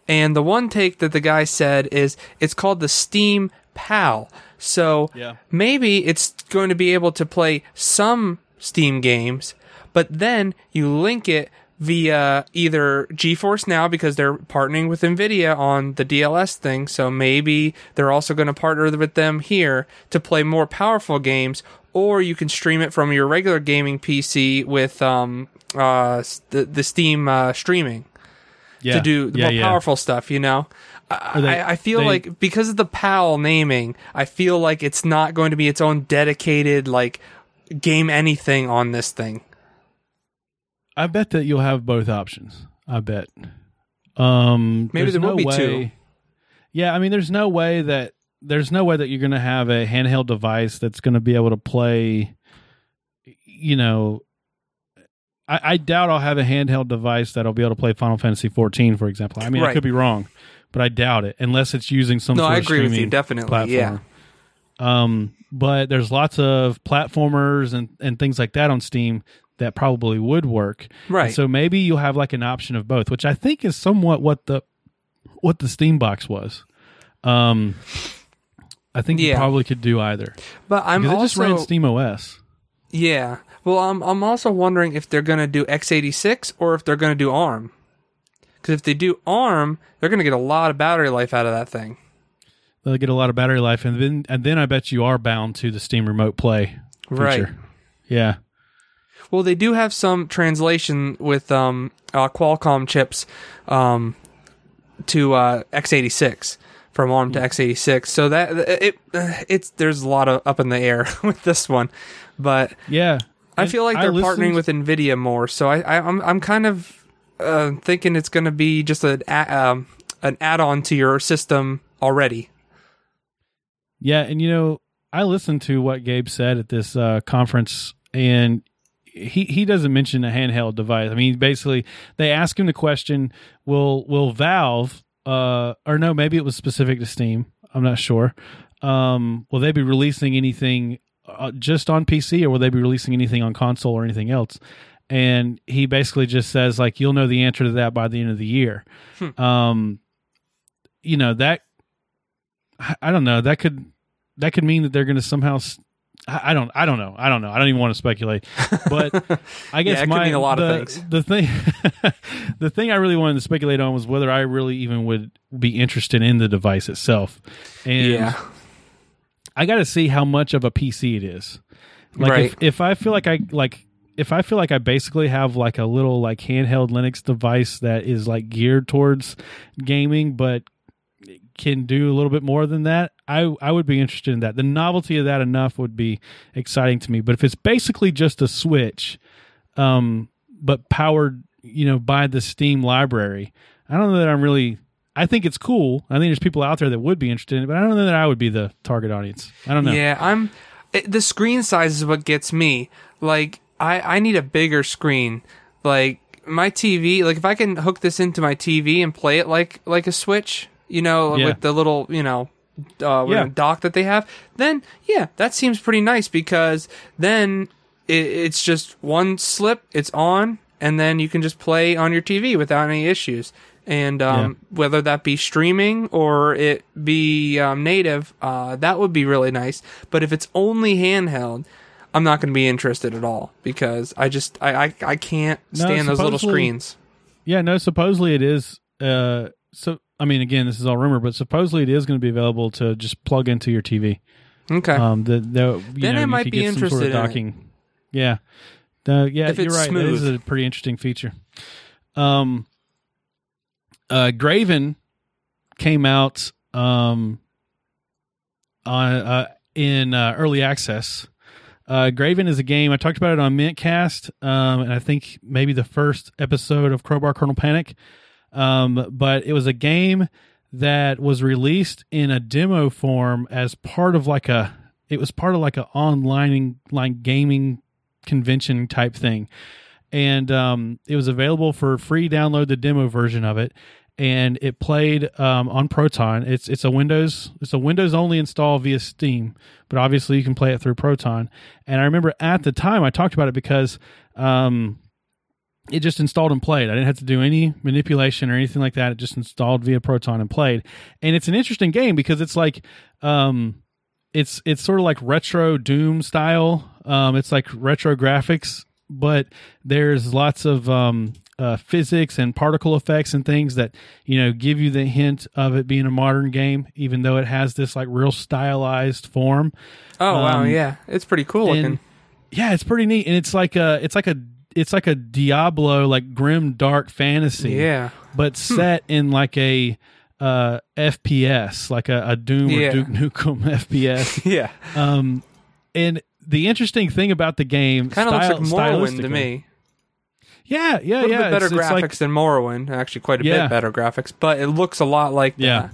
Speaker 2: And the one take that the guy said is it's called the Steam Pal. So
Speaker 1: Yeah.
Speaker 2: maybe it's going to be able to play some Steam games, but then you link it via either GeForce Now because they're partnering with Nvidia on the DLSS thing. So maybe they're also going to partner with them here to play more powerful games, or you can stream it from your regular gaming PC with um uh the the Steam uh, streaming
Speaker 1: Yeah.
Speaker 2: to do the
Speaker 1: yeah,
Speaker 2: more
Speaker 1: yeah.
Speaker 2: powerful stuff, you know? I,
Speaker 1: they-
Speaker 2: I feel
Speaker 1: they-
Speaker 2: like because of the PAL naming, I feel like it's not going to be its own dedicated, like, game anything on this thing.
Speaker 1: I bet that you'll have both options. I bet. Um,
Speaker 2: Maybe there will
Speaker 1: no
Speaker 2: be
Speaker 1: way,
Speaker 2: two.
Speaker 1: Yeah, I mean, there's no way that there's no way that you're going to have a handheld device that's going to be able to play. You know, I, I doubt I'll have a handheld device that'll be able to play Final Fantasy 14, for example. I mean, I could be wrong, but I doubt it unless it's using some
Speaker 2: No,
Speaker 1: sort
Speaker 2: I
Speaker 1: of
Speaker 2: agree with you,
Speaker 1: streaming
Speaker 2: definitely.
Speaker 1: platform.
Speaker 2: Yeah.
Speaker 1: Um, but there's lots of platformers and, and things like that on Steam that probably would work.
Speaker 2: Right.
Speaker 1: And so maybe you'll have like an option of both, which I think is somewhat what the what the Steam box was. Um, I think you probably could do either
Speaker 2: but I'm
Speaker 1: because it just ran
Speaker 2: also.
Speaker 1: Steam OS.
Speaker 2: Yeah. Well, I'm, I'm also wondering if they're going to do x86 or if they're going to do ARM. Because if they do ARM, they're going to get a lot of battery life out of that thing.
Speaker 1: They'll get a lot of battery life, and then and then I bet you are bound to the Steam Remote Play feature.
Speaker 2: Right.
Speaker 1: Yeah.
Speaker 2: Well, they do have some translation with um, uh, Qualcomm chips um, to uh, x86 from ARM to x86. So that it it's there's a lot of up in the air [laughs] with this one, but
Speaker 1: Yeah.
Speaker 2: I feel like they're partnering with Nvidia more. So I, I I'm I'm kind of uh, thinking it's going to be just an a, um, an add-on to your system already.
Speaker 1: Yeah, and you know, I listened to what Gabe said at this uh, conference, and he he doesn't mention a handheld device. I mean, basically, they ask him the question: Will will Valve, uh, or no, maybe it was specific to Steam. I'm not sure. Um, will they be releasing anything uh, just on PC, or will they be releasing anything on console or anything else? And he basically just says like, "You'll know the answer to that by the end of the year." Um, you know that I don't know. That could that could mean that they're going to somehow. I don't. I don't know. I don't know. I don't even want to speculate. But [laughs] I guess
Speaker 2: Yeah, it could
Speaker 1: my
Speaker 2: mean a lot of things.
Speaker 1: The thing, [laughs] the thing I really wanted to speculate on was whether I really even would be interested in the device itself. And
Speaker 2: Yeah.
Speaker 1: I got to see how much of a PC it is. Like
Speaker 2: Right.
Speaker 1: if if I feel like I like if I feel like I basically have like a little like handheld Linux device that is like geared towards gaming, but can do a little bit more than that, I I would be interested in that. The novelty of that enough would be exciting to me. But if it's basically just a Switch, um, but powered, you know, by the Steam library, I don't know that I'm really. I think it's cool. I think there's people out there that would be interested in it, but I don't know that I would be the target audience. I don't know.
Speaker 2: Yeah, I'm. It, the screen size is what gets me. Like, I I need a bigger screen. Like my TV. Like if I can hook this into my TV and play it like like a Switch, you know,
Speaker 1: Yeah.
Speaker 2: with the little you know. Uh,
Speaker 1: Yeah.
Speaker 2: dock that they have, then yeah, that seems pretty nice because then it, it's just one slip, it's on, and then you can just play on your TV without any issues. And um, whether that be streaming or it be um, native, uh, that would be really nice. But if it's only handheld, I'm not going to be interested at all because I just I I, I can't
Speaker 1: No,
Speaker 2: stand those little screens.
Speaker 1: Yeah, no, supposedly it is. Uh, so I mean, again, this is all rumor, but supposedly it is going to be available to just plug into your TV.
Speaker 2: Okay,
Speaker 1: Um, the the you
Speaker 2: Then
Speaker 1: know,
Speaker 2: I might be
Speaker 1: some sort
Speaker 2: interested
Speaker 1: of
Speaker 2: in
Speaker 1: docking. Yeah, the, yeah,
Speaker 2: If
Speaker 1: you're
Speaker 2: it's
Speaker 1: right. That is
Speaker 2: smooth.
Speaker 1: a pretty interesting feature. Um, uh, Graven came out um, on uh, in uh, early access. Uh, Graven is a game I talked about it on Mintcast, um, and I think maybe the first episode of Crowbar Kernel Panic. Um, but it was a game that was released in a demo form as part of like a it was part of like a online like gaming convention type thing and um, it was available for free download the demo version of it and it played um, on proton it's it's a windows it's a windows only install via steam but obviously you can play it through proton and i remember at the time i talked about it because um, it just installed and played. I didn't have to do any manipulation or anything like that. It just installed via Proton and played. And it's an interesting game because it's like um it's it's sort of like retro Doom style. Um it's like retro graphics, but there's lots of um uh, physics and particle effects and things that you know give you the hint of it being a modern game, even though it has this like real stylized form.
Speaker 2: Oh wow,
Speaker 1: Um,
Speaker 2: yeah, it's pretty cool
Speaker 1: and-
Speaker 2: looking.
Speaker 1: Yeah, it's pretty neat, and it's like a it's like a it's like a Diablo like grim dark fantasy.
Speaker 2: Yeah,
Speaker 1: but set in like a uh, FPS, like a, a Doom
Speaker 2: Yeah.
Speaker 1: or Duke Nukem [laughs] FPS. [laughs]
Speaker 2: yeah,
Speaker 1: Um, and the interesting thing about the game,
Speaker 2: kind of looks like Morrowind to me.
Speaker 1: Yeah, yeah,
Speaker 2: A little
Speaker 1: yeah.
Speaker 2: bit better
Speaker 1: it's, it's
Speaker 2: graphics
Speaker 1: like
Speaker 2: than Morrowind. Actually, quite a
Speaker 1: Yeah.
Speaker 2: bit better graphics, but it looks a lot like
Speaker 1: Yeah.
Speaker 2: that.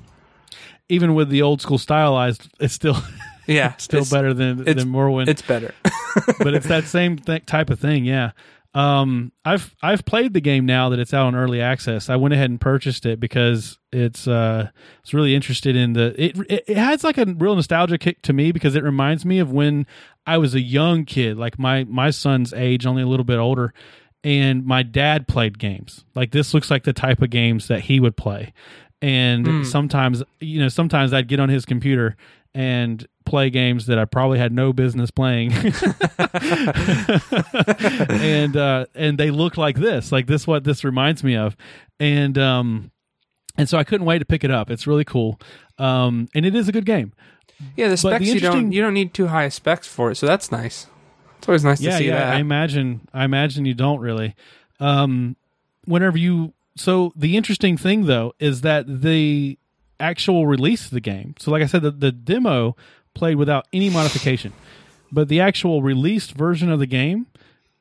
Speaker 1: even with the old school stylized, it's still [laughs]
Speaker 2: Yeah,
Speaker 1: still
Speaker 2: it's,
Speaker 1: better than
Speaker 2: it's-
Speaker 1: than Morrowind.
Speaker 2: It's better. [laughs]
Speaker 1: but it's that same th- type of thing. Yeah. Um, I've I've played the game now that it's out on early access. I went ahead and purchased it because it's uh it's really interested in the it, it it has like a real nostalgia kick to me because it reminds me of when I was a young kid, like my my son's age, only a little bit older, and my dad played games. Like this looks like the type of games that he would play. And
Speaker 2: Hmm.
Speaker 1: sometimes, you know, sometimes I'd get on his computer and play games that I probably had no business playing. [laughs] and uh and they look like this. Like this what this reminds me of. And um and so I couldn't wait to pick it up. It's really cool. Um and it is a good game.
Speaker 2: Yeah, the
Speaker 1: the
Speaker 2: specs you don't you don't need too high specs for it, so that's nice. It's always nice
Speaker 1: yeah,
Speaker 2: to see
Speaker 1: yeah.
Speaker 2: that.
Speaker 1: I imagine. I imagine you don't really. Um, whenever you. So the interesting thing though is that the actual release of the game. So like I said, the, the demo played without any modification, but the actual released version of the game.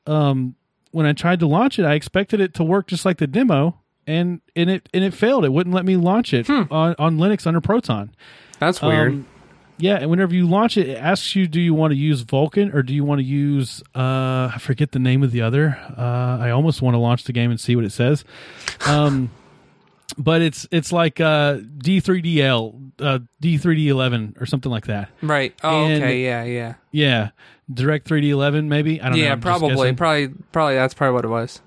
Speaker 1: Um, when I tried to launch it, I expected it to work just like the demo, and and it and it failed. It wouldn't let me launch it on, on Linux under Proton.
Speaker 2: that's weird.
Speaker 1: Um, yeah, and whenever you launch it, it asks you, do you want to use Vulkan or do you want to use, uh, I forget the name of the other. Uh, I almost want to launch the game and see what it says. Um, [laughs] but it's it's like uh, D3DL, uh, D3D11 or something like that.
Speaker 2: right. Oh,
Speaker 1: and-
Speaker 2: okay. Yeah, yeah.
Speaker 1: Yeah, Direct 3D11 maybe. I don't know.
Speaker 2: Yeah, probably. Probably. Probably. That's probably what it was.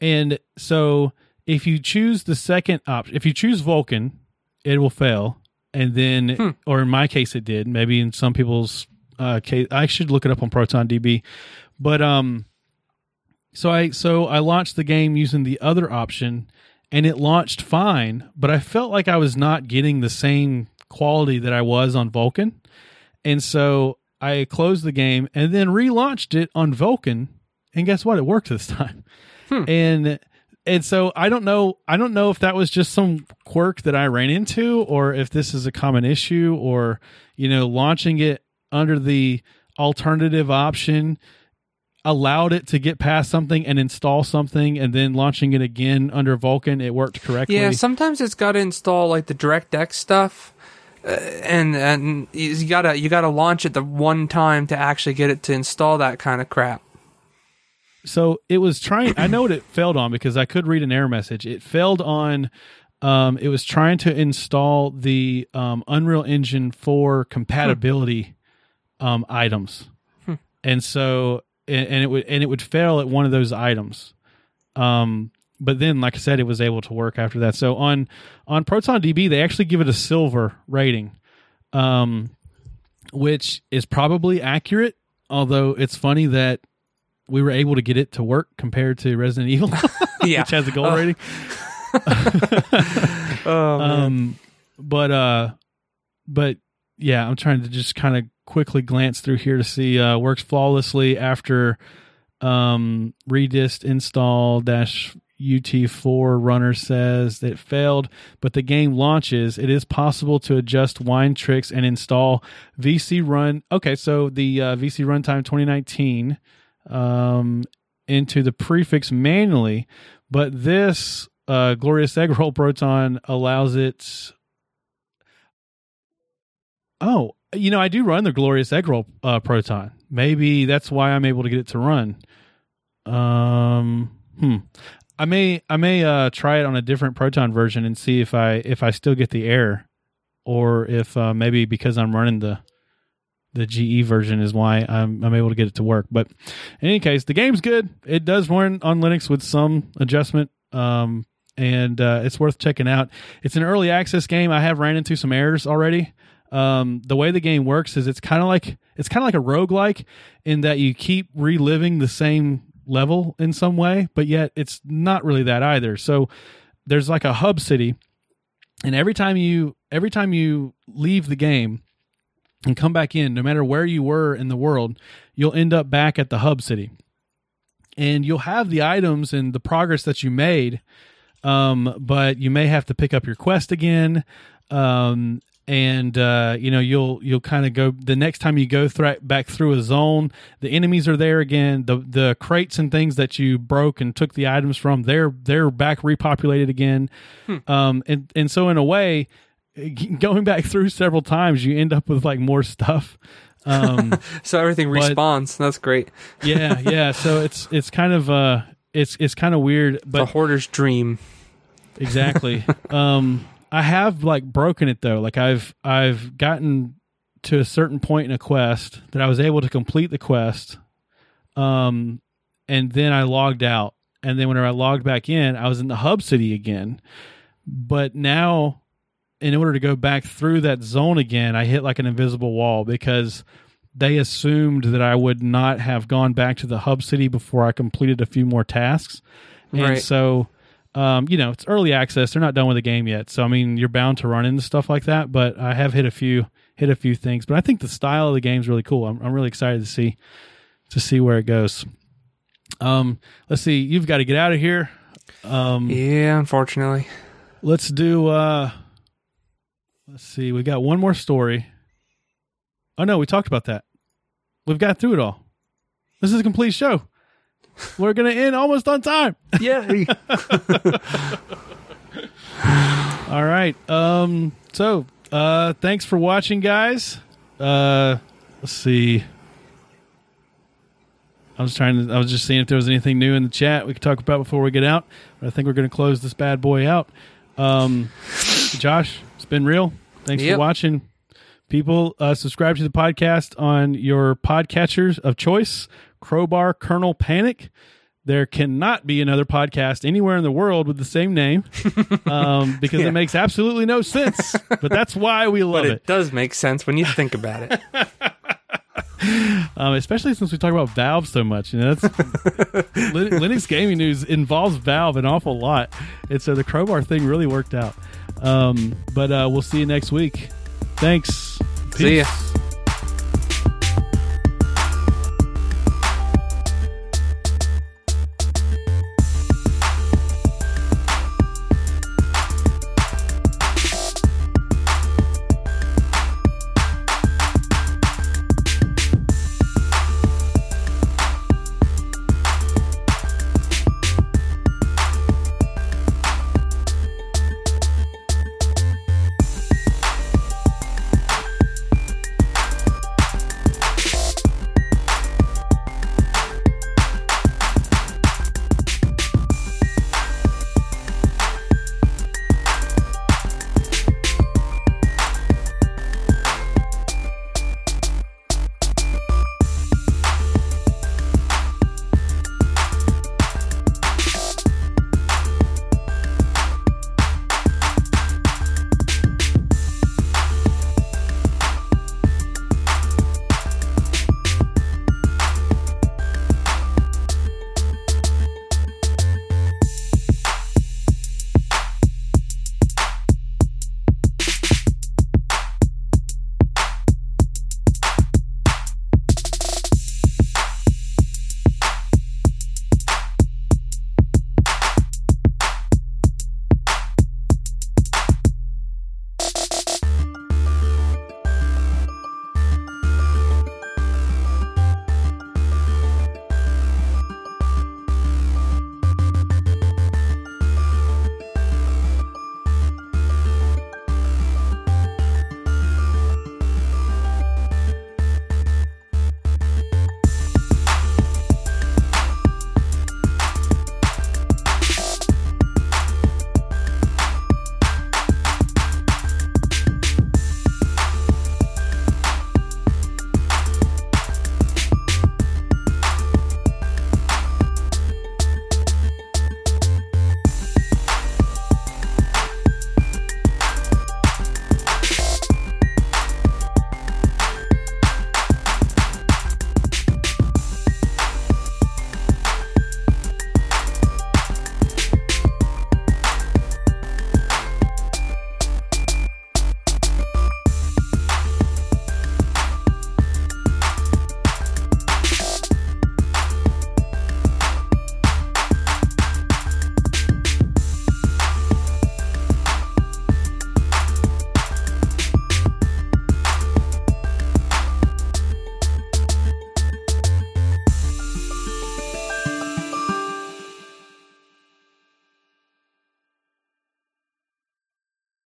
Speaker 1: And so if you choose the second option, if you choose Vulkan, it will fail. And then,
Speaker 2: Hmm.
Speaker 1: or in my case, it did. Maybe in some people's uh, case, I should look it up on Proton DB. But um, so I so I launched the game using the other option, and it launched fine. But I felt like I was not getting the same quality that I was on Vulkan, and so I closed the game and then relaunched it on Vulkan. And guess what? It worked this [laughs] time and and so I don't know I don't know if that was just some quirk that I ran into or if this is a common issue or you know launching it under the alternative option allowed it to get past something and install something and then launching it again under Vulkan it worked correctly.
Speaker 2: Yeah, sometimes it's got to install like the DirectX stuff, uh, and and you gotta you gotta launch it the one time to actually get it to install that kind of crap.
Speaker 1: So it was trying i know what it failed on because i could read an error message. It failed on um, it was trying to install the um, unreal engine 4 compatibility um, items. And so and, and it would and it would fail at one of those items. Um, but then like i said it was able to work after that. So on on proton db they actually give it a silver rating um, which is probably accurate although it's funny that we were able to get it to work compared to Resident Evil, [laughs] [laughs]
Speaker 2: Yeah.
Speaker 1: which has a gold [laughs]
Speaker 2: Oh.
Speaker 1: rating.
Speaker 2: Oh.
Speaker 1: Um, but uh, but yeah, I'm trying to just kind of quickly glance through here to see uh, works flawlessly after um redist install dash UT4 runner says that it failed, but the game launches. It is possible to adjust Winetricks and install VC Run. Okay, so the uh, VC Runtime 2019 um, into the prefix manually, but this uh, Glorious Eggroll Proton allows it. Oh, you know, I do run the Glorious Eggroll uh, Proton. Maybe that's why I'm able to get it to run. Um, hmm. I may I may uh, try it on a different Proton version and see if I if I still get the error, or if uh, maybe because I'm running the the GE version is why I'm I'm able to get it to work. But in any case, the game's good. It does run on Linux with some adjustment, um, and uh, it's worth checking out. It's an early access game. I have ran into some errors already. Um, the way the game works is it's kind of like it's kind of like a roguelike in that you keep reliving the same level in some way, but yet it's not really that either. So there's like a hub city, and every time you every time you leave the game and come back in, no matter where you were in the world, you'll end up back at the hub city, and you'll have the items and the progress that you made. Um, but you may have to pick up your quest again. Um, and uh, you know you'll you'll kind of go the next time you go thra- back through a zone the enemies are there again the the crates and things that you broke and took the items from they're they're back repopulated again hmm. um, and and so in a way [laughs] going back through several times you end up with like more stuff
Speaker 2: um, [laughs] so everything respawns that's great [laughs]
Speaker 1: yeah yeah so it's it's kind of uh it's it's kind of weird but
Speaker 2: a hoarder's dream
Speaker 1: exactly um I have like broken it though. Like I've I've gotten to a certain point in a quest that I was able to complete the quest. Um and then I logged out. And then whenever I logged back in, I was in the hub city again. But now in order to go back through that zone again, I hit like an invisible wall because they assumed that I would not have gone back to the hub city before I completed a few more tasks. And right. so um, you know, it's early access. They're not done with the game yet, so I mean, you're bound to run into stuff like that. But I have hit a few hit a few things. But I think the style of the game is really cool. I'm, I'm really excited to see to see where it goes. Um, let's see. You've got to get out of here.
Speaker 2: Um, yeah, unfortunately.
Speaker 1: Let's do. uh Let's see. We got one more story. Oh no, we talked about that. We've got through it all. This is a complete show. We're gonna end almost on time.
Speaker 2: Yeah. [laughs]
Speaker 1: All right. Um. So, uh, thanks for watching, guys. Uh, let's see. I was trying to. I was just seeing if there was anything new in the chat we could talk about before we get out. But I think we're going to close this bad boy out. Um, Josh, been real. Thanks yep. for watching. People, uh, subscribe to the podcast on your podcatchers of choice. Crowbar Kernel Panic. There cannot be another podcast anywhere in the world with the same name [laughs] um, because yeah. it makes absolutely no sense. But that's why we love
Speaker 2: but
Speaker 1: it.
Speaker 2: It does make sense when you think about it. [laughs]
Speaker 1: um, especially since we talk about Valve so much. You know, that's [laughs] Linux gaming news involves Valve an awful lot, and so the crowbar thing really worked out. Um, but uh, we'll see you next week. Thanks.
Speaker 2: Peace. See ya.